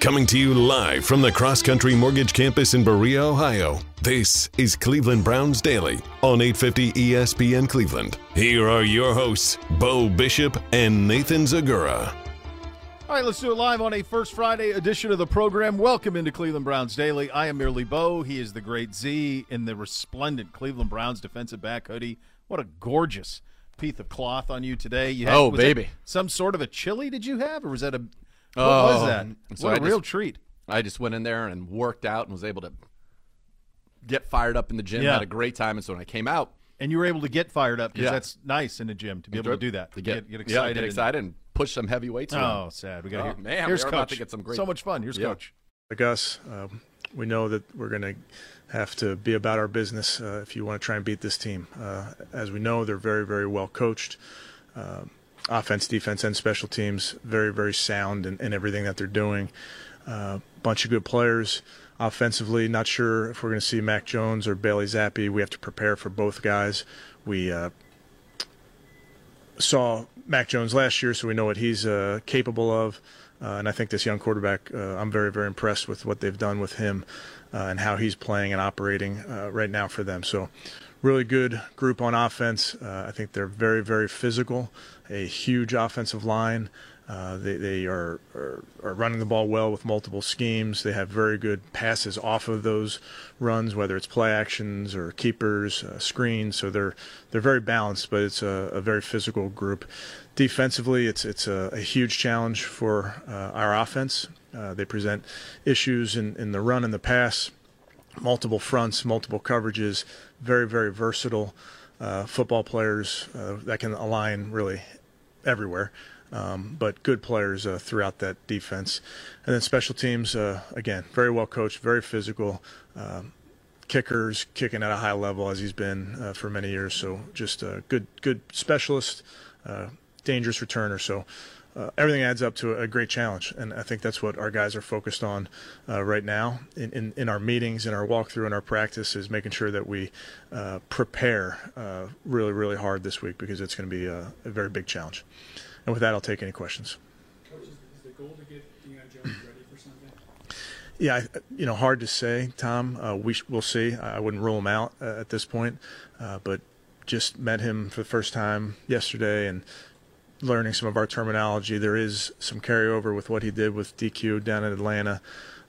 Coming to you live from the Cross Country Mortgage Campus in Berea, Ohio. This is Cleveland Browns Daily on 850 ESPN Cleveland. Here are your hosts, Beau Bishop and Nathan Zegura. All right, let's do it live on a First Friday edition of the program. Welcome into Cleveland Browns Daily. I am merely Beau. He is the great Z in the resplendent Cleveland Browns defensive back hoodie. What a gorgeous piece of cloth on you today. You had, oh, baby. Some sort of a chili did you have, or was that a what oh, was that? So what a real treat. I just went in there and worked out and was able to get fired up in the gym. Yeah. Had a great time, and so when I came out, and you were able to get fired up because yeah. that's nice in the gym to be able to do that. To get, get, get excited, yeah, get excited, and, and, push some heavy weights. Oh, sad. We got oh, hear, man. Here's coach. About to get some great. So much fun. Here's yeah. coach. Like us, uh, we know that we're going to have to be about our business uh, if you want to try and beat this team. Uh, as we know, they're very, very well coached. Uh, offense, defense, and special teams very, very sound in, in everything that they're doing. A uh, bunch of good players. Offensively, not sure if we're going to see Mac Jones or Bailey Zappe. We have to prepare for both guys. We uh, saw Mac Jones last year, so we know what he's uh, capable of. Uh, and I think this young quarterback, uh, I'm very, very impressed with what they've done with him uh, and how he's playing and operating right now for them. So, really good group on offense. I think they're very, very physical a huge offensive line. Uh, they, they are, are, are running the ball well with multiple schemes. They have very good passes off of those runs, whether it's play actions or keepers, uh, screens. So they're they're very balanced, but it's a, a very physical group. Defensively, it's it's a, a huge challenge for uh, our offense. Uh, they present issues in, in the run and the pass, multiple fronts, multiple coverages. Very very versatile. Uh, football players uh, that can align really everywhere. Um, but good players uh, throughout that defense. And then special teams, uh, again, very well coached, very physical. Um, kickers kicking at a high level as he's been uh, for many years. So just a good, good specialist, uh, dangerous returner. So uh, everything adds up to a great challenge, and I think that's what our guys are focused on uh, right now in, in, in, our meetings, in our walkthrough, in our practice, is making sure that we uh, prepare uh, really, really hard this week because it's going to be a, a, very big challenge. And with that, I'll take any questions. Coach, is, the goal to get Deion Jones ready for Sunday? Yeah, you know, hard to say, Tom. Uh, we will see. I wouldn't rule him out uh, at this point, but just met him for the first time yesterday, and learning some of our terminology. There is some carryover with what he did with DQ down in Atlanta.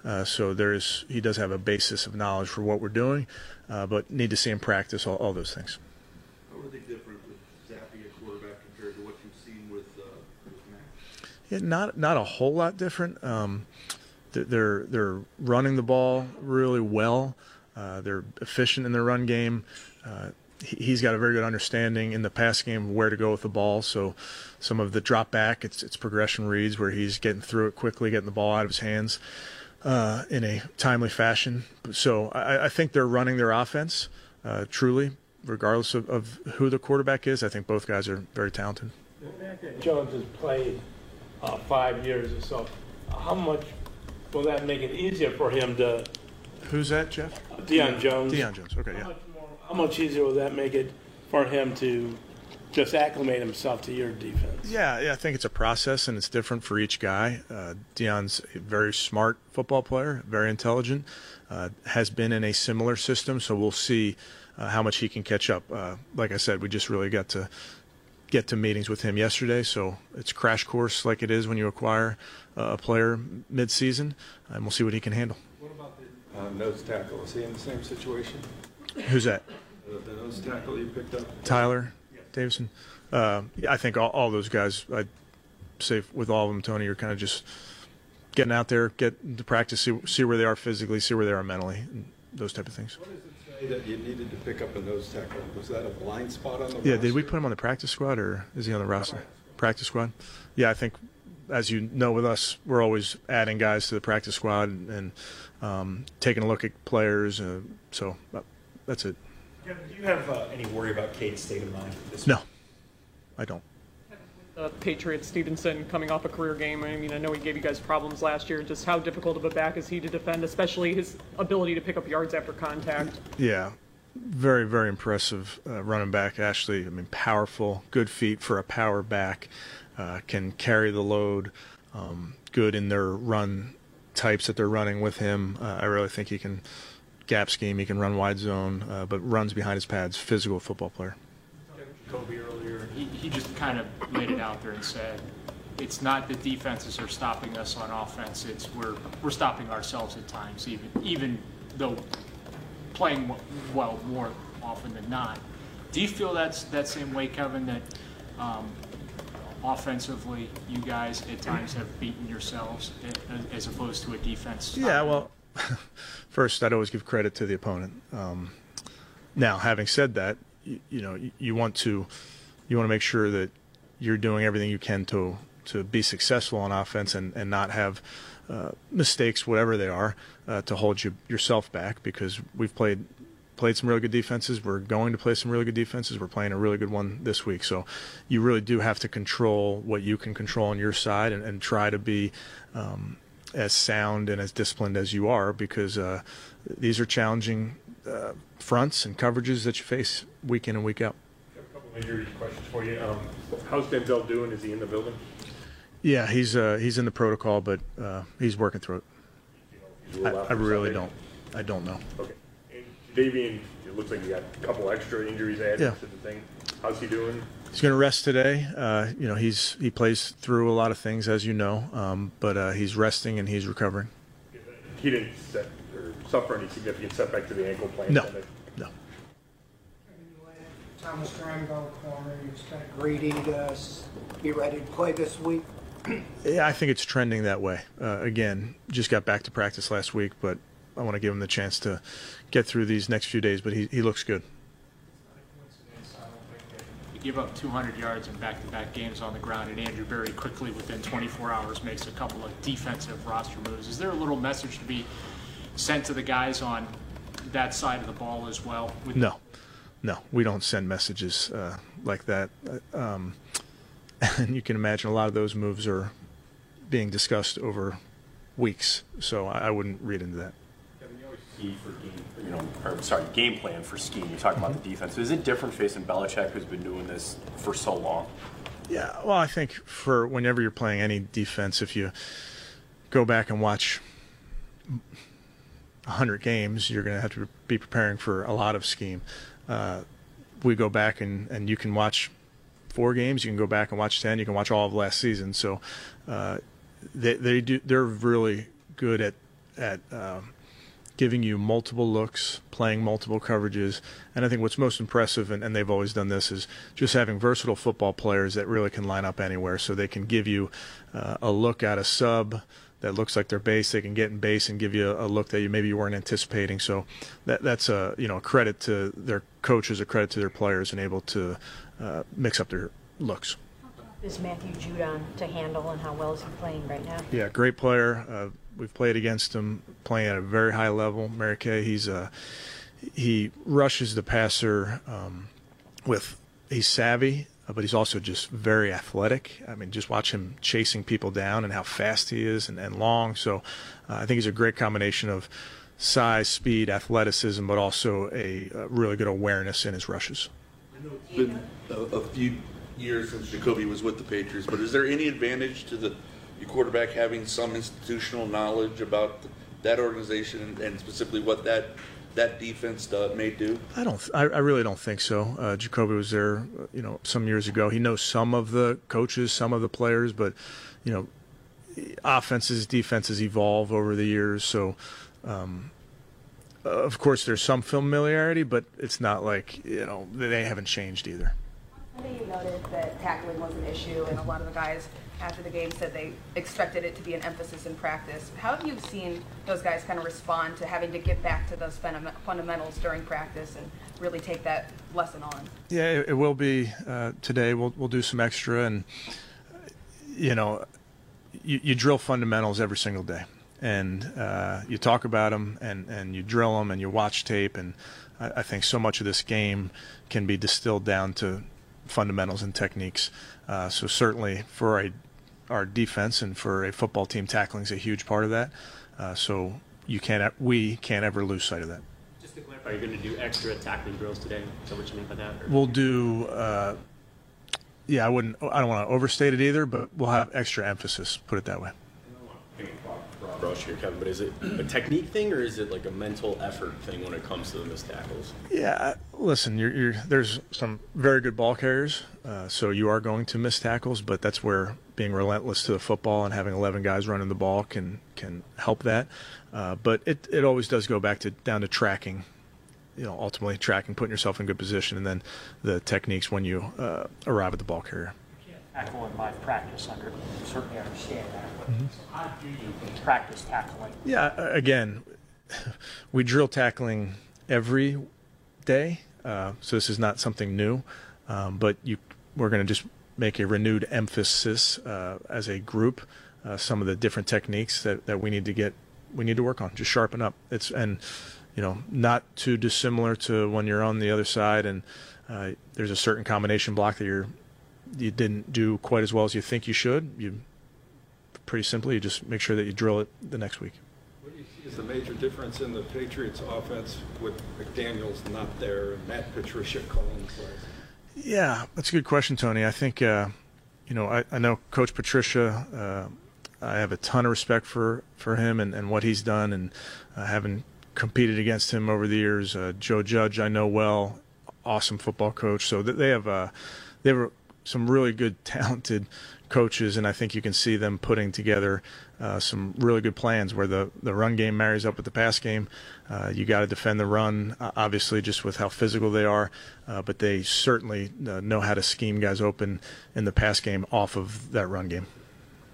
Uh, so there is he does have a basis of knowledge for what we're doing, uh, but need to see him practice all, all those things. How are they different with Zappe at quarterback compared to what you've seen with, uh, with Mac? Yeah, not not a whole lot different. Um, they're they're running the ball really well. Uh, they're efficient in their run game. Uh, he's got a very good understanding in the pass game of where to go with the ball. So some of the drop back, it's it's progression reads where he's getting through it quickly, getting the ball out of his hands uh, in a timely fashion. So I, I think they're running their offense uh, truly, regardless of, of, who the quarterback is. I think both guys are very talented. Jones has played uh, five years or so. How much will that make it easier for him to? Who's that, Jeff? Deion Jones. Deion Jones. Okay, yeah. How much easier will that make it for him to just acclimate himself to your defense? Yeah, yeah, I think it's a process and it's different for each guy. Uh, Deion's a very smart football player, very intelligent, uh, has been in a similar system, so we'll see uh, how much he can catch up. Uh, like I said, we just really got to get to meetings with him yesterday, so it's crash course like it is when you acquire a player mid-season, and we'll see what he can handle. What about the uh, nose tackle? Is he in the same situation? Who's that? the nose tackle you picked up? Tyler Davison. Uh, I think all, all those guys, I'd say with all of them, Tony, you're kind of just getting out there, get to practice, see, see where they are physically, see where they are mentally, and those type of things. What does it say that you needed to pick up a nose tackle? Was that a blind spot on the Yeah, roster? did we put him on the practice squad or is he on the roster? Practice squad? Yeah, I think, as you know with us, we're always adding guys to the practice squad and, and um, taking a look at players. Uh, so uh, that's it. Kevin, do you have uh, any worry about Cade's state of mind? This no, I don't. The Patriots, Stevenson coming off a career game. I mean, I know he gave you guys problems last year. Just how difficult of a back is he to defend, especially his ability to pick up yards after contact? Yeah, very, very impressive uh, running back. Ashley, I mean, powerful, good feet for a power back, uh, can carry the load, um, good in their run types that they're running with him. Uh, I really think he can gap scheme. He can run wide zone, uh, but runs behind his pads. Physical football player. Kobe earlier, he, he just kind of laid it out there and said, it's not that defenses are stopping us on offense. It's we're we're stopping ourselves at times, even even though playing well more often than not. Do you feel that's that same way, Kevin? That um, offensively, you guys at times have beaten yourselves as opposed to a defense? Yeah, well, first I'd always give credit to the opponent. Um, now, having said that, you, you know you, you want to you want to make sure that you're doing everything you can to to be successful on offense and, and not have uh, mistakes, whatever they are, uh, to hold you yourself back. Because we've played played some really good defenses. We're going to play some really good defenses. We're playing a really good one this week. So you really do have to control what you can control on your side and, and try to be um, as sound and as disciplined as you are because uh, these are challenging uh, fronts and coverages that you face week in and week out. I have a couple of injury questions for you. Um, how's Denzel doing? Is he in the building? Yeah, he's uh, he's in the protocol, but uh, he's working through it. I, I really don't. I don't know. Okay. And Davian, it looks like he got a couple extra injuries added Yeah. to the thing. How's he doing? He's going to rest today. Uh, you know, he's he plays through a lot of things, as you know, um, but uh, he's resting and he's recovering. He didn't set, or suffer any significant setback to the ankle playing No, no. Thomas Durango, corner, you expect Grady to s- be ready to play this week? Yeah, I think it's trending that way. Uh, again, just got back to practice last week, but I want to give him the chance to get through these next few days. But he, he looks good. Give up 200 yards in back-to-back games on the ground, and Andrew very quickly, within 24 hours, makes a couple of defensive roster moves. Is there a little message to be sent to the guys on that side of the ball as well? No, no, we don't send messages uh, like that. Uh, Um, and you can imagine a lot of those moves are being discussed over weeks. So I wouldn't read into that. Key for game, you know, or sorry, game plan for scheme. You talk about the defense. Is it different facing Belichick, who's been doing this for so long? Yeah, well, I think for whenever you're playing any defense, if you go back and watch 100 games, you're going to have to be preparing for a lot of scheme. Uh, we go back and, and you can watch four games, you can go back and watch 10, you can watch all of last season. So uh, they, they do, they're really good at, at um, giving you multiple looks, playing multiple coverages. And I think what's most impressive, and, and they've always done this, is just having versatile football players that really can line up anywhere. So they can give you uh, a look at a sub that looks like their base. They can get in base and give you a, a look that you maybe you weren't anticipating. So that, that's a you know a credit to their coaches, a credit to their players, and able to uh, mix up their looks. Is Matthew Judon to handle, and how well is he playing right now? Yeah, great player. Uh, we've played against him, playing at a very high level. Kay, he's uh, he rushes the passer um, with he's savvy, uh, but he's also just very athletic. I mean, just watch him chasing people down and how fast he is and, and long. So uh, I think he's a great combination of size, speed, athleticism, but also a, uh really good awareness in his rushes. I know it's been a, a few years since Jacoby was with the Patriots, but is there any advantage to the your quarterback having some institutional knowledge about that organization and, and specifically what that that defense uh, may do? I don't. I, I really don't think so. Uh, Jacoby was there, uh, you know, some years ago. He knows some of the coaches, some of the players, but you know, offenses, defenses evolve over the years. So, um, of course, there's some familiarity, but it's not like you know they haven't changed either. I think you noted that tackling was an issue, and a lot of the guys after the game said they expected it to be an emphasis in practice. How have you seen those guys kind of respond to having to get back to those fundamentals during practice and really take that lesson on? Yeah, it, it will be uh, today. We'll we'll do some extra, and you know, you, you drill fundamentals every single day, and uh, you talk about them, and and you drill them, and you watch tape, and I, I think so much of this game can be distilled down to fundamentals and techniques. Uh, so certainly for a our defense and for a football team, tackling is a huge part of that. Uh, so you can't we can't ever lose sight of that. Just to clarify, are you're going to do extra tackling drills today. Is that what you mean by that? or- We'll do. Uh, yeah, I wouldn't. I don't want to overstate it either, but we'll have extra emphasis. Put it that way. Kevin, but is it a technique thing or is it like a mental effort thing when it comes to the missed tackles? Yeah, listen, you're, you're, there's some very good ball carriers, uh, so you are going to miss tackles, but that's where being relentless to the football and having 11 guys running the ball can can help that. Uh, but it, it always does go back to down to tracking, you know, ultimately tracking, putting yourself in good position, and then the techniques when you uh, arrive at the ball carrier. Tackle in live practice, I certainly understand that. But Mhm. how do you practice tackling? Yeah, again, we drill tackling every day, uh, so this is not something new. Um, but you, we're going to just make a renewed emphasis uh, as a group. Uh, some of the different techniques that, that we need to get, we need to work on, just sharpen up. It's and you know not too dissimilar to when you're on the other side and uh, there's a certain combination block that you're you didn't do quite as well as you think you should. You pretty simply you just make sure that you drill it the next week. What do you see as the major difference in the Patriots offense with McDaniels not there and Matt Patricia calling plays? Yeah, that's a good question, Tony. I think, uh, you know, I, I know Coach Patricia. Uh, I have a ton of respect for, for him and, and what he's done, and uh, having competed against him over the years. Uh, Joe Judge, I know well, awesome football coach. So th- they have uh, they have some really good, talented coaches, and I think you can see them putting together uh, some really good plans where the, the run game marries up with the pass game. Uh, you got to defend the run, obviously, just with how physical they are, uh, but they certainly uh, know how to scheme guys open in the pass game off of that run game.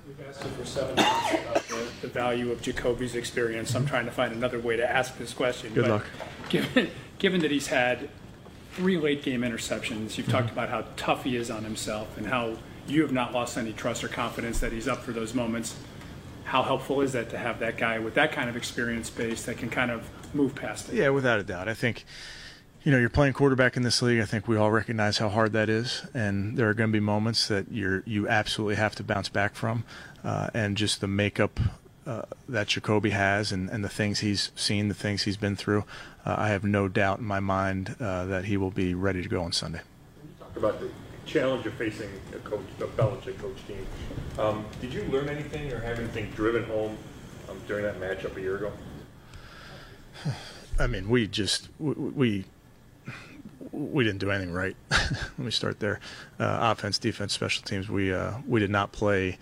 We've asked you for seven months about the, the value of Jacoby's experience. I'm trying to find another way to ask this question. Good but luck. Given, given that he's had three late game interceptions, you've talked about how tough he is on himself and how you have not lost any trust or confidence that he's up for those moments. How helpful is that to have that guy with that kind of experience base that can kind of move past it? Yeah, without a doubt. I think, you know, you're playing quarterback in this league. I think we all recognize how hard that is, and there are going to be moments that you're you absolutely have to bounce back from, uh, and just the makeup uh, that Jacoby has, and, and the things he's seen, the things he's been through. Uh, I have no doubt in my mind uh, that he will be ready to go on Sunday. you Talk about the challenge of facing a coach, the Belichick coach team. Um, did you learn anything or have anything driven home um, during that matchup a year ago? I mean, we just we we, we didn't do anything right. Let me start there. Uh, offense, defense, special teams. We uh, we did not play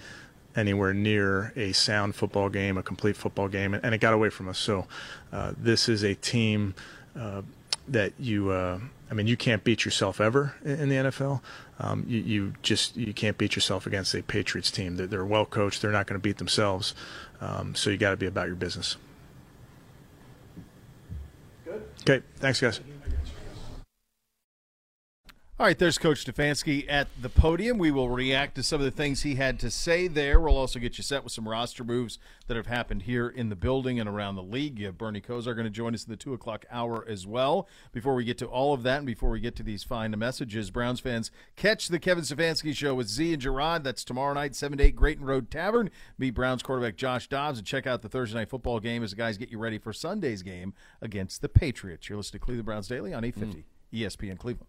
anywhere near a sound football game, a complete football game, and, and it got away from us. So uh, this is a team uh, that you. Uh, I mean, you can't beat yourself ever in, in the NFL. Um, you, you just you can't beat yourself against a Patriots team. They're, they're well coached. They're not going to beat themselves. Um, so you got to be about your business. Good. Okay, thanks, guys. All right, there's Coach Stefanski at the podium. We will react to some of the things he had to say there. We'll also get you set with some roster moves that have happened here in the building and around the league. You have Bernie Kosar going to join us in the 2 o'clock hour as well. Before we get to all of that and before we get to these fine messages, Browns fans, catch the Kevin Stefanski Show with Z and Gerard. That's tomorrow night, 7 to 8, Grayton Road Tavern. Meet Browns quarterback Josh Dobbs and check out the Thursday night football game as the guys get you ready for Sunday's game against the Patriots. You're listening to Cleveland Browns Daily on 850 ESPN Cleveland.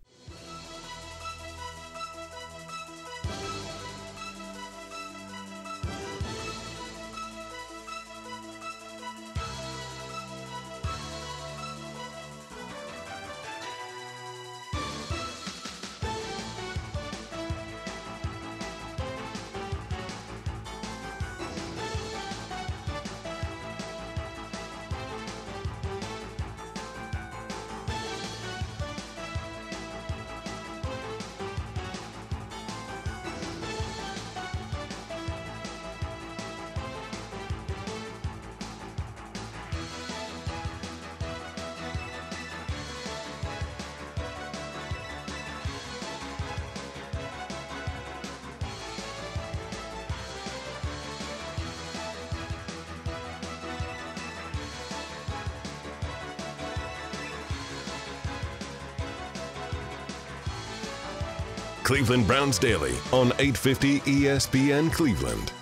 Cleveland Browns Daily on 850 ESPN Cleveland.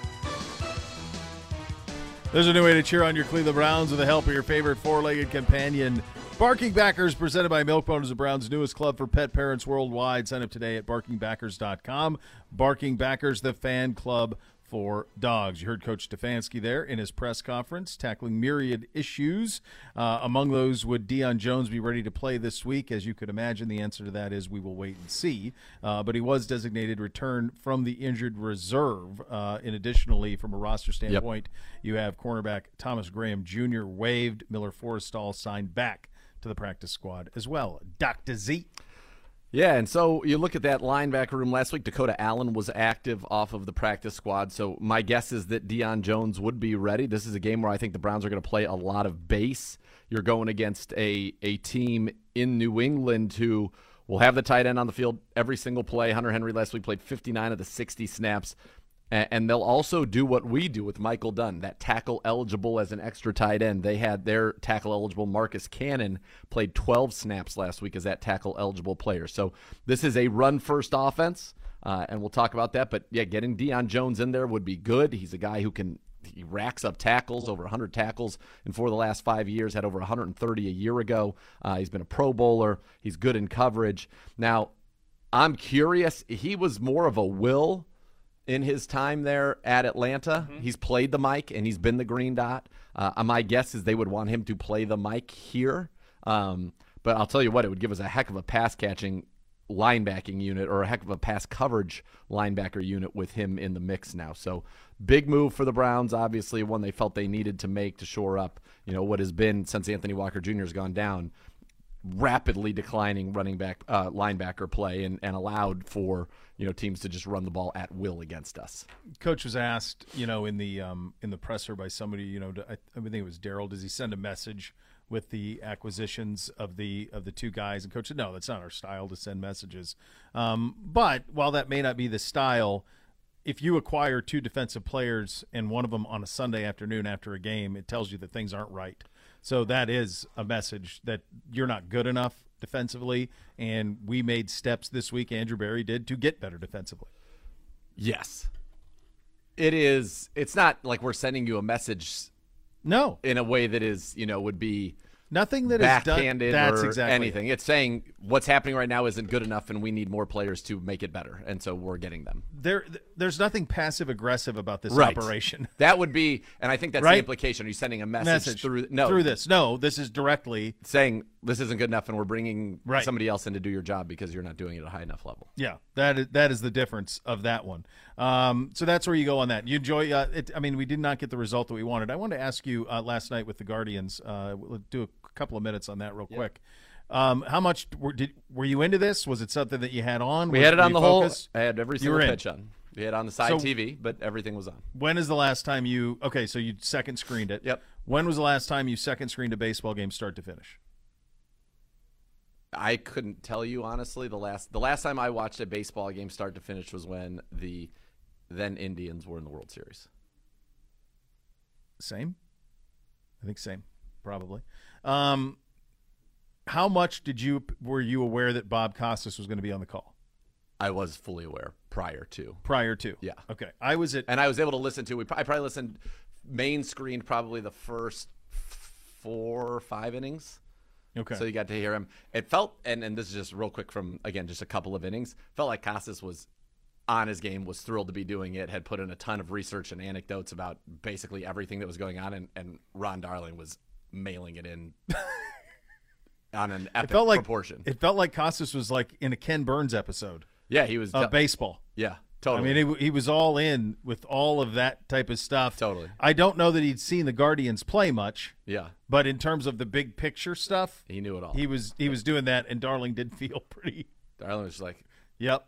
There's a new way to cheer on your Cleveland Browns with the help of your favorite four-legged companion. Barking Backers, presented by Milkbone, is the Browns' newest club for pet parents worldwide. Sign up today at barkingbackers.com. Barking Backers, the fan club for dogs. You heard Coach Stefanski there in his press conference, tackling myriad issues. Uh, among those, would Deion Jones be ready to play this week? As you could imagine, the answer to that is we will wait and see. Uh, but he was designated return from the injured reserve. Uh, and additionally, from a roster standpoint, yep. you have cornerback Thomas Graham Jr. waived, Miller Forristall signed back to the practice squad as well. Dr. Z. Yeah, and so you look at that linebacker room last week. Dakota Allen was active off of the practice squad. So my guess is that Deion Jones would be ready. This is a game where I think the Browns are going to play a lot of base. You're going against a a team in New England who will have the tight end on the field every single play. Hunter Henry last week played 59 of the 60 snaps. And they'll also do what we do with Michael Dunn, that tackle eligible as an extra tight end. They had their tackle eligible Marcus Cannon played 12 snaps last week as that tackle eligible player. So this is a run first offense, uh, and we'll talk about that. But yeah, getting Deion Jones in there would be good. He's a guy who can he racks up tackles, over 100 tackles four of the last five years, had over 130 a year ago. Uh, he's been a Pro Bowler. He's good in coverage. Now, I'm curious. He was more of a will in his time there at Atlanta. Mm-hmm. He's played the mic and he's been the green dot. Uh, my guess is they would want him to play the mic here. Um, but I'll tell you what, it would give us a heck of a pass catching linebacking unit or a heck of a pass coverage linebacker unit with him in the mix now. So big move for the Browns, obviously one they felt they needed to make to shore up, you know, what has been since Anthony Walker Jr. has gone down, rapidly declining running back uh, linebacker play and, and allowed for you know teams to just run the ball at will against us. Coach was asked, you know, in the um, in the presser by somebody, you know, I, I think it was Daryl. Does he send a message with the acquisitions of the of the two guys? And coach said, no, that's not our style to send messages. Um, but while that may not be the style. If you acquire two defensive players and one of them on a Sunday afternoon after a game, it tells you that things aren't right. So that is a message that you're not good enough defensively, and we made steps this week. Andrew Berry did to get better defensively. Yes, it is. It's not like we're sending you a message. No, in a way that is you know would be Nothing that is done. That's or exactly anything. It's saying what's happening right now isn't good enough, and we need more players to make it better, and so we're getting them. There, there's nothing passive aggressive about this right. operation. That would be, and I think that's right? the implication. Are you sending a message, message, through no through this? No, this is directly saying this isn't good enough, and we're bringing right. somebody else in to do your job because you're not doing it at a high enough level. Yeah, that is that is the difference of that one. Um, so that's where you go on that. You enjoy. Uh, it, I mean, we did not get the result that we wanted. I wanted to ask you uh, last night with the Guardians. Uh, do a couple of minutes on that real yep. quick. Um, how much were, did were you into this? Was it something that you had on? We was, had it on the focused? whole. I had every single pitch on. We had on the side so, TV, but everything was on. When is the last time you? Okay, so you second screened it. Yep. When was the last time you second screened a baseball game start to finish? I couldn't tell you honestly. The last the last time I watched a baseball game start to finish was when the then Indians were in the World Series. Same. I think same, probably. Um, how much did you were you aware that Bob Costas was going to be on the call? I was fully aware prior to. Prior to. Yeah. Okay. I was at and I was able to listen to. We I probably listened main screened probably the first four or five innings. Okay. So you got to hear him. It felt and and this is just real quick from again just a couple of innings. Felt like Costas was on his game, was thrilled to be doing it, had put in a ton of research and anecdotes about basically everything that was going on, and, and Ron Darling was mailing it in on an epic it felt like, proportion. It felt like Costas was like in a Ken Burns episode. Yeah, he was uh, baseball. Yeah, totally. I mean, he, he was all in with all of that type of stuff. Totally. I don't know that he'd seen the Guardians play much. Yeah, but in terms of the big picture stuff, he knew it all. He was he was doing that, and Darling did feel pretty. Darling was like, "Yep,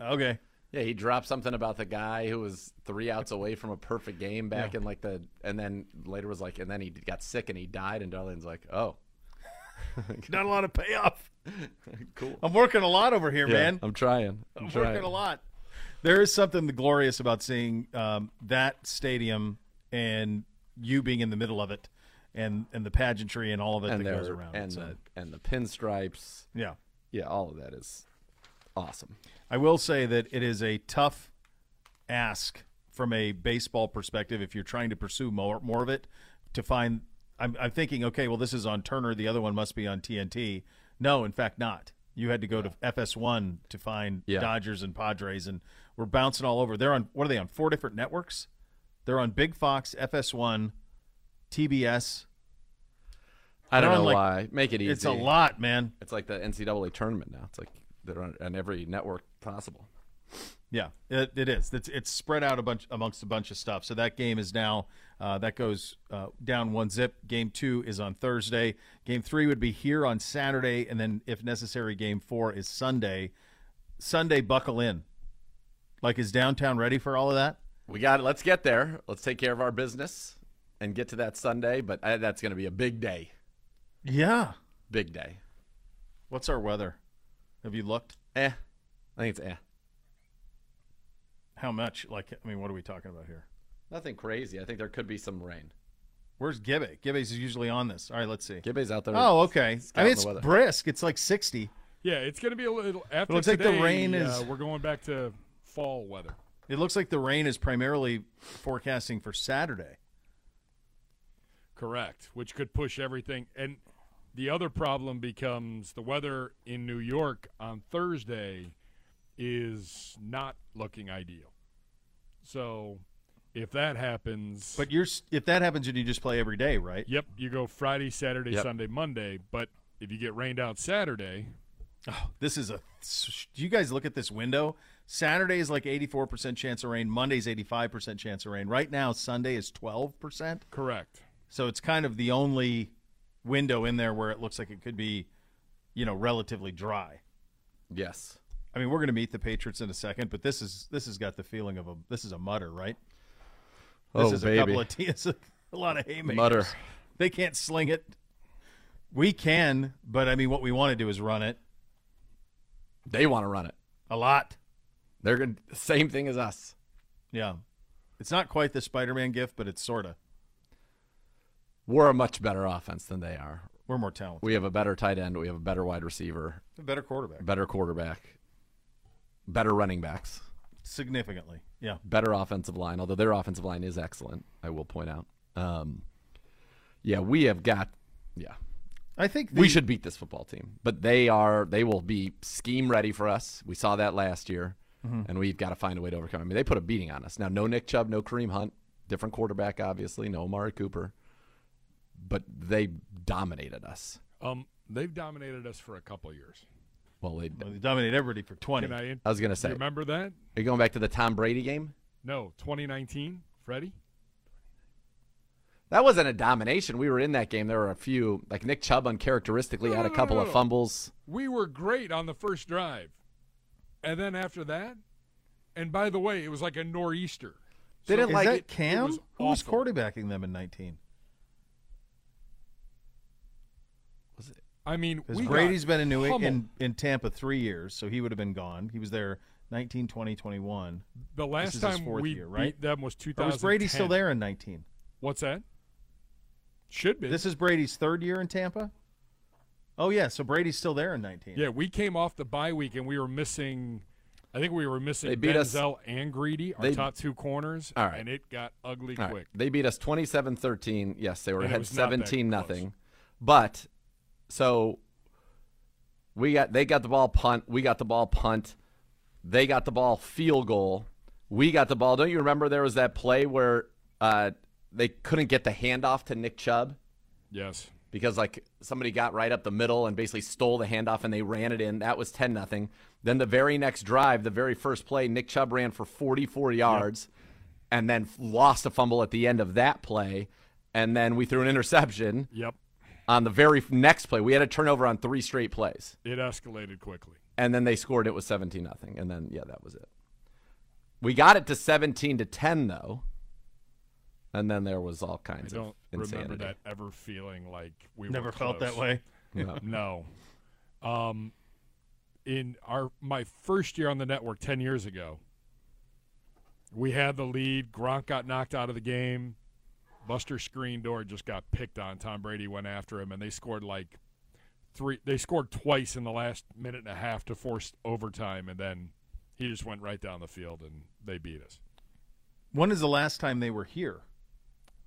okay." Yeah, he dropped something about the guy who was three outs away from a perfect game back Yeah. in like the, and then later was like, and then he got sick and he died, and Darling's like, oh, Not a lot of payoff. cool. I'm working a lot over here, Yeah, man. I'm trying. I'm I'm trying. working a lot. There is something glorious about seeing um, that stadium and you being in the middle of it, and and the pageantry and all of it and that goes around. and So, the and the pinstripes. Yeah. yeah, all of that is awesome. I will say that it is a tough ask from a baseball perspective if you're trying to pursue more more of it to find. I'm, I'm thinking, okay, well, this is on Turner. The other one must be on TNT. No, in fact, not. You had to go to FS1 to find Yeah. Dodgers and Padres, and we're bouncing all over. They're on what are they on? Four different networks. They're on Big Fox, FS1, TBS. I don't know like- why. Make it easy. It's a lot, man. It's like the NCAA tournament now. It's like they're on, on every network possible. Yeah, it, it is. It's it's spread out a bunch amongst a bunch of stuff. So that game is now uh, that goes uh, down one zip. Game two is on Thursday. Game three would be here on Saturday, and then if necessary, game four is Sunday. Sunday, buckle in. Like, is downtown ready for all of that? We got it. Let's get there. Let's take care of our business and get to that Sunday. But uh, that's going to be a big day. Yeah. Big day. What's our weather? Have you looked? Eh. I think it's eh. How much? Like, I mean, what are we talking about here? Nothing crazy. I think there could be some rain. Where's Gibby? Gibby's usually on this. All right, let's see. Gibby's out there. Oh, okay. I mean, it's weather. brisk. It's like 60. Yeah, it's going to be a little after It looks like the rain uh, is- we're going back to fall weather. It looks like the rain is primarily forecasting for Saturday. Correct, which could push everything. And the other problem becomes the weather in New York on Thursday is not looking ideal. So if that happens, But you're if that happens, and you just play every day, right? yep, you go Friday, Saturday, Yep. Sunday, Monday. But if you get rained out Saturday, Oh, this is a. Do you guys look at this window? Saturday is like 84% chance of rain. Monday's 85% chance of rain. Right now, Sunday is 12%. Correct. So it's kind of the only window in there where it looks like it could be, you know, relatively dry. Yes. I mean, we're going to meet the Patriots in a second, but this is this has got the feeling of a this is a mutter, right? This Oh, is baby. a couple of t- it's a, a lot of haymakers. Mutter. They can't sling it. We can, but I mean, what we want to do is run it They want to run it. a lot. They're going to same thing as us. Yeah, it's not quite the Spider-Man gift, but it's sorta. We're a much better offense than they are. We're more talented. We have a better tight end. We have a better wide receiver. A better quarterback, Better quarterback. Better running backs. significantly. Yeah, Better offensive line, although their offensive line is excellent, I will point out. Um, yeah, we have got. Yeah, I think we should beat this football team, but they are. They will be scheme ready for us. We saw that last year, Mhm. and we've got to find a way to overcome. I mean, they put a beating on us. Now, no Nick Chubb, no Kareem Hunt, different quarterback, obviously, no Amari Cooper, but they dominated us. um, they've dominated us for a couple years. Well, they, Well, they dominated everybody for 20. Can I, I was gonna say. remember that? Are you going back to the Tom Brady game? No, 2019, Freddie. That wasn't a domination. We were in that game. There were a few, like Nick Chubb uncharacteristically had a couple no, of fumbles. We were great on the first drive, and then after that, and by the way, it was like a nor'easter. They didn't So like it- it. Cam, It was who was awful. quarterbacking them in 19? I mean, Because we Brady's been in New pummeled. in, in Tampa three years, so he would have been gone. He was there 19, 20, 21. The This last is his time fourth we year, right? beat them was Or was Brady still there in 19? What's that? Should be. This is Brady's third year in Tampa. Oh yeah, so Brady's still there in 19. Yeah, we came off the bye week and we were missing. I think we were missing They beat us- and Greedy, our they- top two corners. All right. and it got ugly All right. quick. They beat us 27-13. Yes, they were And ahead was not 17 nothing. But so we got they got the ball punt, we got the ball punt. They got the ball field goal. We got the ball. Don't you remember there was that play where uh, they couldn't get the handoff to Nick Chubb? Yes. because like somebody got right up the middle and basically stole the handoff and they ran it in. That was 10 nothing. Then the very next drive, the very first play, Nick Chubb ran for 44 yards and then lost a fumble at the end of that play. And then we threw an interception. Yep. On the very next play, we had a turnover on three straight plays. It escalated quickly. And then they scored. It was 17 nothing. And then yeah, that was it. We got it to 17 to 10 though. And then there was all kinds I don't of insanity. remember that ever feeling like we Never were felt that way? No. no. Um, in our my first year on the network ten years ago, we had the lead. Gronk got knocked out of the game. Buster Screen Door just got picked on. Tom Brady went after him, and they scored like three. They scored twice in the last minute and a half to force overtime, and then he just went right down the field, and they beat us. When is the last time they were here?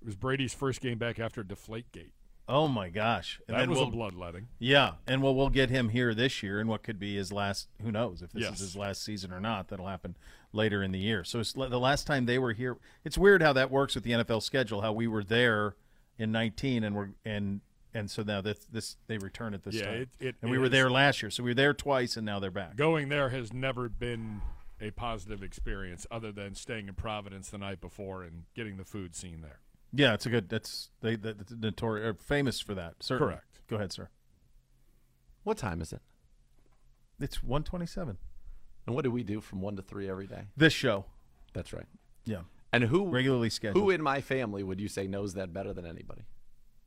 It was Brady's first game back after Deflategate. Oh my gosh! And That was a we'll- bloodletting. Yeah, and well, we'll get him here this year, and what could be his last. Who knows if this Yes. is his last season or not? That'll happen later in the year. So it's, the last time they were here, it's weird how that works with the NFL schedule. How we were there in 19, and we're and and so now this this they return at this Yeah, time. it- it and we were there last year, so we were there twice, and now they're back. Going there has never been a positive experience other than staying in Providence the night before and getting the food scene there. Yeah, it's a good. That's they the, the notorious are famous for that. Certainly. Correct. Go ahead, sir. What time is it? It's 127. And what do we do from one to three every day? This show. That's right. Yeah. And who regularly scheduled? Who in my family would you say knows that better than anybody?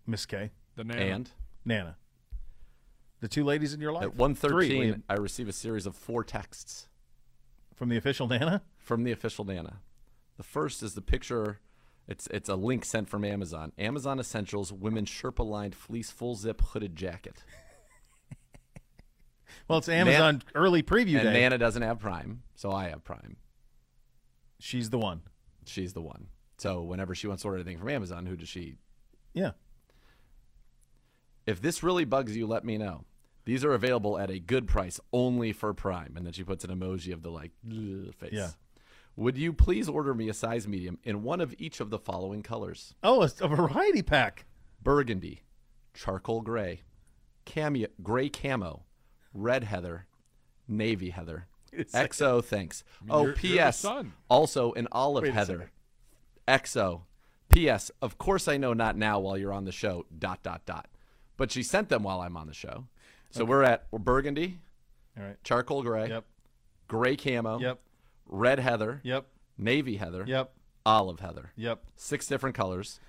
Miss K. The Nana. And Nana. The two ladies in your life. at one Three, thirteen, I receive a series of four texts from the official Nana. From the official Nana. The first is the picture. It's it's a link sent from Amazon. Amazon Essentials women's Sherpa lined fleece full zip hooded jacket. Well, it's Amazon early preview and day. Nana doesn't have Prime, so I have Prime. She's the one. She's the one. So whenever she wants to order anything from Amazon, who does she? Yeah. If this really bugs you, let me know. These are available at a good price only for Prime. And then she puts an emoji of the like face. Yeah. Would you please order me a size medium in one of each of the following colors? Oh, it's a variety pack. Burgundy, charcoal gray, cameo, gray camo, red heather, navy heather. XO, thanks. Oh, you're- you're P.S. Also an olive Wait heather. XO. P.S. Of course I know not now while you're on the show. Dot dot dot. But she sent them while I'm on the show. So Okay. we're at we're burgundy, All right. charcoal gray, Yep. gray camo, Yep. Red heather, Yep. navy heather, Yep. olive heather. Yep. Six different colors.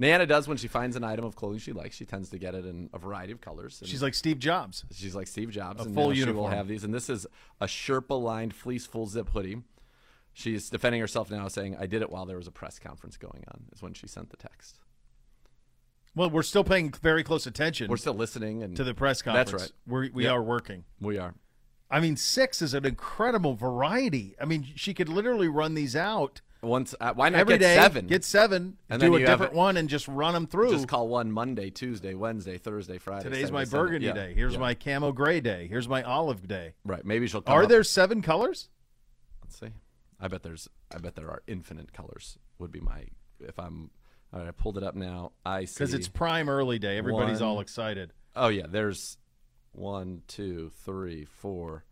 Nana does when she finds an item of clothing she likes. She tends to get it in a variety of colors. And She's like Steve Jobs. She's like Steve Jobs. A and full now She will uniform. have these, and this is a Sherpa lined fleece full zip hoodie. She's defending herself now, saying, "I did it while there was a press conference going on." Is when she sent the text. Well, we're still paying very close attention. We're still listening and to the press conference. That's right. We're, we Yep. are working. We are. I mean, six is an incredible variety. I mean, she could literally run these out. Once, uh, why not every get day, seven? Get seven, And do a different one, and just run them through. Just call one Monday, Tuesday, Wednesday, Thursday, Friday. Today's Saturday, my Sunday. burgundy Yeah. day. Here's Yeah. my camo gray day. Here's my olive day. Right. Maybe she'll. Come Are up- there seven colors? Let's see. I bet there's. I bet there are infinite colors. Would be my if I'm. All right, I pulled it up now. I see. Because it's prime early day. Everybody's all excited. Oh yeah, there's one, two, three, four,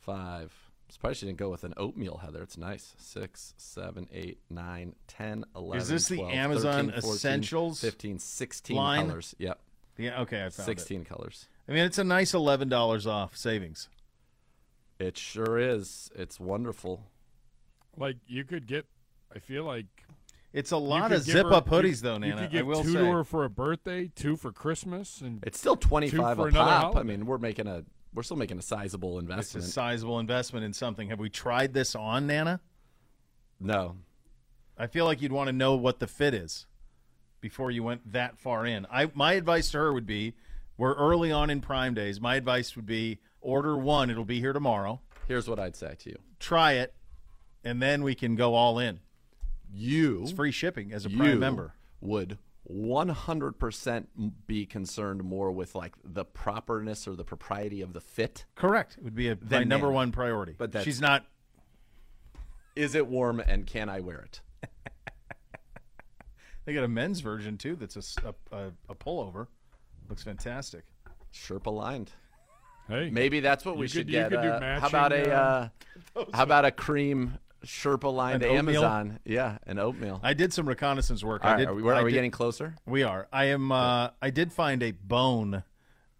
five. Surprised she didn't go with an oatmeal heather. It's nice. Six, seven, eight, nine, 10, 11, this the Amazon 13, 14, Essentials 15, 16 line? colors. Yep. Yeah. Okay, I found it. 16 colors. I mean, it's a nice eleven dollars off savings. It sure is. It's wonderful. Like you could get, I feel like It's a lot of zip her- up you- hoodies, though, You Nana. could give I will two say. to her for a birthday, two for Christmas, and It's still 25 a another pop. I mean, we're making a we're still making a sizable investment. It's a sizable investment in something. Have we tried this on, Nana? no. I feel like you'd want to know what the fit is before you went that far in. I my advice to her would be, we're early on in Prime days. My advice would be order one. It'll be here tomorrow. Here's what I'd say to you. Try it, and then we can go all in. You It's free shipping as a you Prime member. would 100% be concerned more with like the properness or the propriety of the fit. Correct. It would be a, my number Nana. one priority. But that's- she's not. Is it warm and can I wear it? They got a men's version too. That's a s- a, a- a pullover. Looks fantastic. Sherpa lined. hey, Maybe that's what we should you get. could do uh, how about a uh, uh, how about a cream Sherpa lined An oatmeal? Amazon? Yeah, an oatmeal. I did some reconnaissance work. All I did. are we, where- I we did- getting closer? We are. I am. Uh, I did find a bone.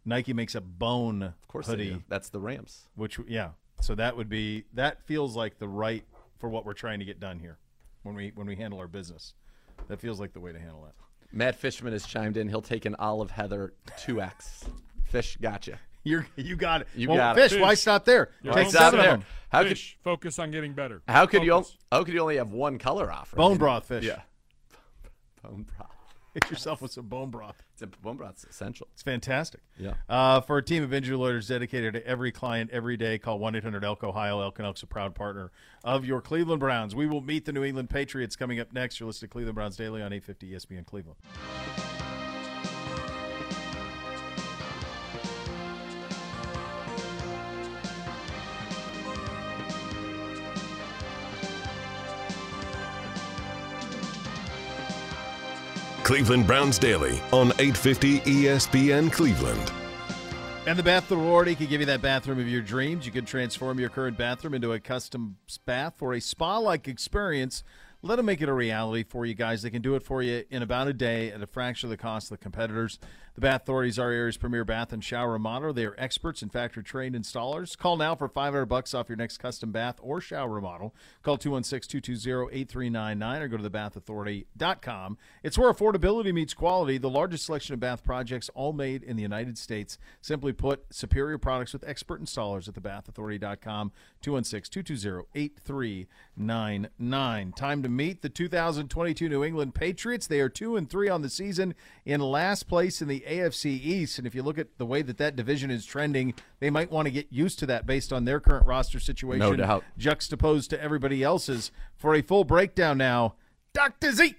Nike makes a bone Of course, hoodie. That's the Rams. which yeah. So that would be that feels like the right for what we're trying to get done here when we when we handle our business. That feels like the way to handle it. Matt Fishman has chimed in. He'll take an olive heather 2X. Fish, gotcha. You're you got it. You well, got it. fish. Why stop there? You're Take stop seven there. of them. How could Fish, focus on getting better. how could you how could you only have one color offer? Bone broth fish. Yeah. Bone broth. Get yourself with some bone broth. It's a, bone broth's essential. It's fantastic. Yeah. Uh, for a team of injury lawyers dedicated to every client every day, call 1 800 Elk Ohio. Elk and Elk's a proud partner of your Cleveland Browns. We will meet the New England Patriots coming up next. You're listening to Cleveland Browns Daily on 850 ESPN Cleveland. Cleveland Browns Daily on 850 ESPN Cleveland. And the Bath Authority can give you that bathroom of your dreams. You can transform your current bathroom into a custom bath for a spa like experience. Let them make it a reality for you guys. They can do it for you in about a day at a fraction of the cost of the competitors. The Bath Authorities are area's premier bath and shower remodel. They are experts and factory trained installers. Call now for 500 bucks off your next custom bath or shower remodel. Call 216-220-8399 or go to thebathauthority.com. It's where affordability meets quality. The largest selection of bath projects all made in the United States. Simply put, superior products with expert installers at thebathauthority.com. 216-220-8399. Time to meet the 2022 New England Patriots. They are 2 and 3 on the season in last place in the AFC East. And if you look at the way that that division is trending, they might want to get used to that based on their current roster situation, No doubt. juxtaposed to everybody else's. For a full breakdown now, Dr. Z.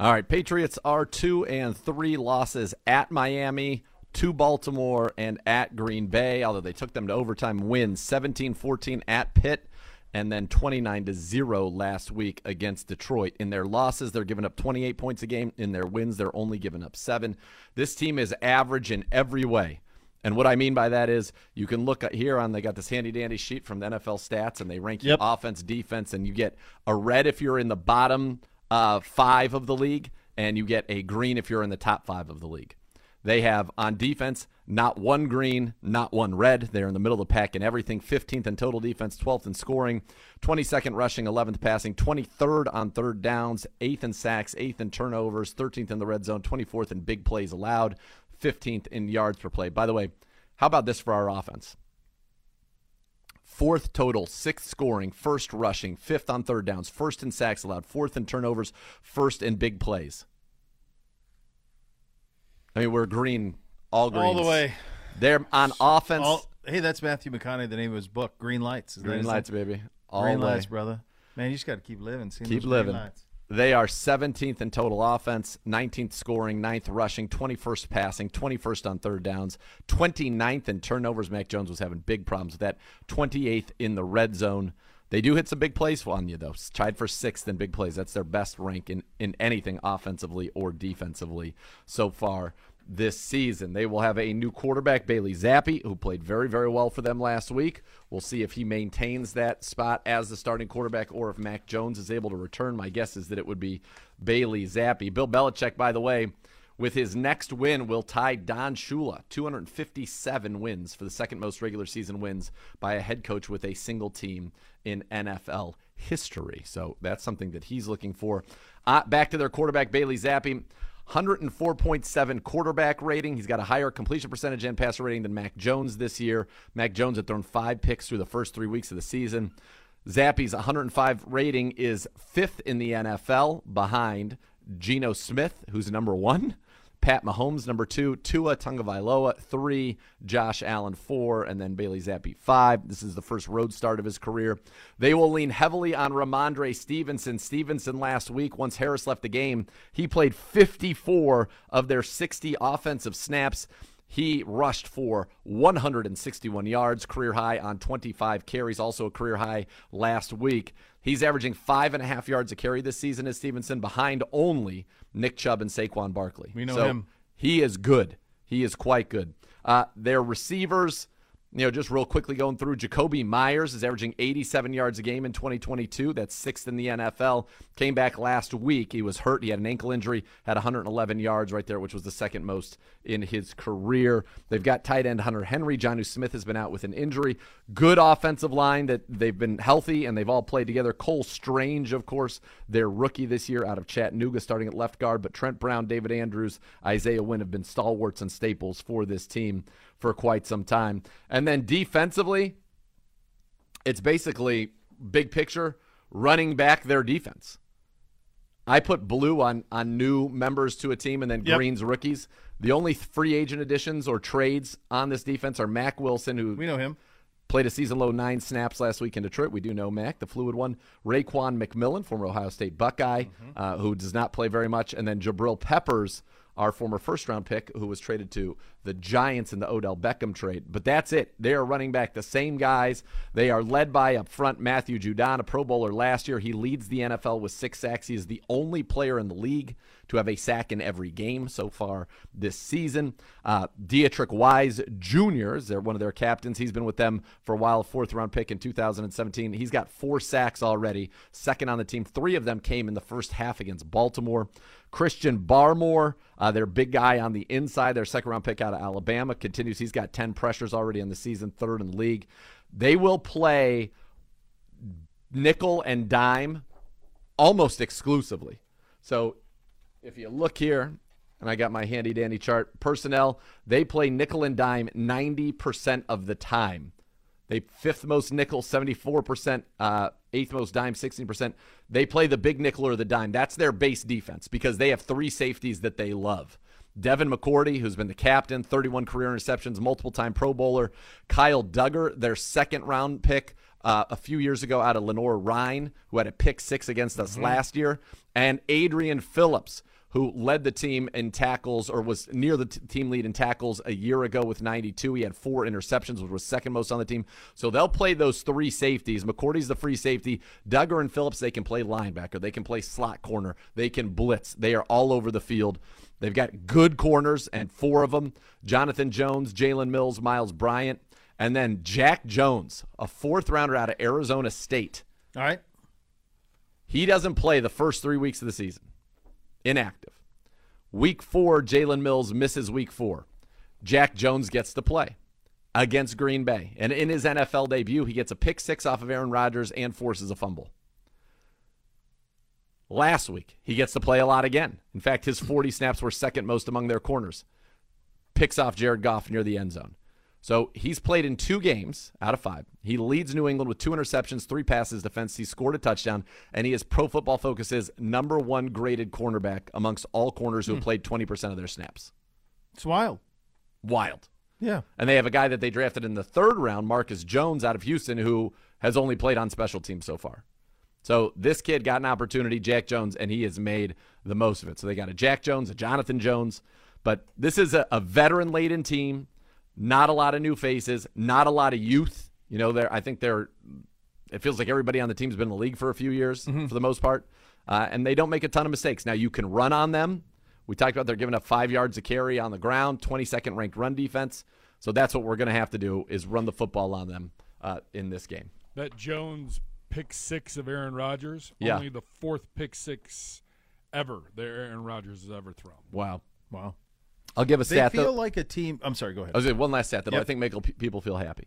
All right, Patriots are two and three losses at Miami, to Baltimore, and at Green Bay, although they took them to overtime wins 17 14 at Pitt, and then 29 to 0 last week against Detroit. In their losses, they're giving up 28 points a game. In their wins, they're only giving up seven. This team is average in every way. And what I mean by that is you can look at here on they got this handy dandy sheet from the NFL stats and they rank you offense, defense, and you get a red if you're in the bottom uh, five of the league, and you get a green if you're in the top five of the league. They have on defense not one green, not one red. They're in the middle of the pack in everything. 15th in total defense, 12th in scoring, 22nd rushing, 11th passing, 23rd on third downs, 8th in sacks, 8th in turnovers, 13th in the red zone, 24th in big plays allowed, 15th in yards per play. By the way, how about this for our offense? Fourth total, sixth scoring, first rushing, fifth on third downs, first in sacks allowed, fourth in turnovers, first in big plays. I mean, we're green, all green. All the way. They're on offense. All- hey, that's Matthew McConaughey, the name of his book, Green Lights. Is Green lights, name? baby. All Green way. lights, brother. Man, you just got to keep living. Keep living. They are 17th in total offense, 19th scoring, 9th rushing, 21st passing, 21st on third downs, 29th in turnovers. Mac Jones was having big problems with that. 28th in the red zone. They do hit some big plays on you, though. Tied for sixth in big plays. That's their best rank in, in anything offensively or defensively so far this season. They will have a new quarterback, Bailey Zappe, who played very, very well for them last week. We'll see if he maintains that spot as the starting quarterback or if Mac Jones is able to return. My guess is that it would be Bailey Zappe. Bill Belichick, by the way, with his next win, will tie Don Shula, 257 wins for the second most regular season wins by a head coach with a single team in NFL history. So that's something that he's looking for. Uh, back to their quarterback, Bailey Zappe. 104.7 quarterback rating. He's got a higher completion percentage and passer rating than Mac Jones this year. Mac Jones had thrown five picks through the first three weeks of the season. Zappe's 105 rating is fifth in the NFL behind Geno Smith, who's number one. Pat Mahomes, number two. Tua Tagovailoa, three. Josh Allen, four. And then Bailey Zappe, five. This is the first road start of his career. They will lean heavily on Rhamondre Stevenson. Stevenson last week, once Harris left the game, he played 54 of their 60 offensive snaps. He rushed for 161 yards, career high on 25 carries, also a career high last week. He's averaging five and a half yards a carry this season as Stevenson, behind only Nick Chubb and Saquon Barkley. We know So him. He is good. He is quite good. Uh, their receivers, you know, just real quickly going through, Jakobi Meyers is averaging 87 yards a game in 2022. That's sixth in the NFL. Came back last week. He was hurt. He had an ankle injury, had 111 yards right there, which was the second most in his career. They've got tight end Hunter Henry. Jonnu Smith has been out with an injury. Good offensive line that they've been healthy and they've all played together. Cole Strange, of course, their rookie this year out of Chattanooga, starting at left guard. But Trent Brown, David Andrews, Isaiah Wynn have been stalwarts and staples for this team for quite some time. And then defensively, it's basically big picture running back their defense. I put blue on on new members to a team and then Yep. green's rookies. The only free agent additions or trades on this defense are Mack Wilson, who We know him. played a season low nine snaps last week in Detroit. We do know Mack, the fluid one. Raekwon McMillan, former Ohio State Buckeye, uh, who does not play very much, and then Jabril Peppers our former first round pick, who was traded to the Giants in the Odell Beckham trade. But that's it. They are running back the same guys. They are led by up front Matthew Judon, a Pro Bowler last year. He leads the NFL with six sacks. He is the only player in the league to have a sack in every game so far this season. Uh, Deatrich Wise Jr. is one of their captains. He's been with them for a while, fourth round pick in 2017. He's got four sacks already, second on the team. Three of them came in the first half against Baltimore. Christian Barmore, uh, their big guy on the inside, their second round pick out of Alabama, continues. He's got 10 pressures already in the season, third in the league. They will play nickel and dime almost exclusively. So if you look here, and I got my handy dandy chart, personnel, they play nickel and dime 90% of the time. They fifth most nickel, 74%, uh, eighth most dime, 16%. They play the big nickel or the dime. That's their base defense because they have three safeties that they love. Devin McCourty, who's been the captain, 31 career interceptions, multiple time Pro Bowler. Kyle Dugger, their second round pick uh, a few years ago out of Lenoir-Rhyne, who had a pick six against us Mhm. last year. And Adrian Phillips, who led the team in tackles or was near the t- team lead in tackles a year ago with 92. He had four interceptions, which was second most on the team. So they'll play those three safeties. McCourty's the free safety. Dugger and Phillips, they can play linebacker. They can play slot corner. They can blitz. They are all over the field. They've got good corners and four of them Jonathan Jones, Jalen Mills, Miles Bryant, and then Jack Jones, a fourth rounder out of Arizona State. All right. He doesn't play the first three weeks of the season. Inactive. Week four, Jalen Mills misses week four. Jack Jones gets to play against Green Bay. And in his NFL debut, he gets a pick six off of Aaron Rodgers and forces a fumble. Last week, he gets to play a lot again. In fact, his 40 snaps were second most among their corners. Picks off Jared Goff near the end zone. So he's played in two games out of five. He leads New England with two interceptions, three passes defense. He scored a touchdown, and he is Pro Football Focus's number one graded cornerback amongst all corners who have Hmm. played 20% of their snaps. It's wild. Wild. Yeah. And they have a guy that they drafted in the third round, Marcus Jones out of Houston, who has only played on special teams so far. So this kid got an opportunity, Jack Jones, and he has made the most of it. So they got a Jack Jones, a Jonathan Jones, but this is a, a veteran laden team. Not a lot of new faces, not a lot of youth. You know, there I think they're. It feels like everybody on the team's been in the league for a few years for the most part, uh, and they don't make a ton of mistakes. Now you can run on them. We talked about they're giving up five yards a carry on the ground, 22nd ranked run defense. So that's what we're going to have to do is run the football on them uh, in this game. That Jones pick six of Aaron Rodgers, Yeah. only the fourth pick six ever that Aaron Rodgers has ever thrown. Wow. Wow. I'll give a They stat. feel though. like a team. I'm sorry. Go ahead. I was gonna- one last stat that I think make people feel happy.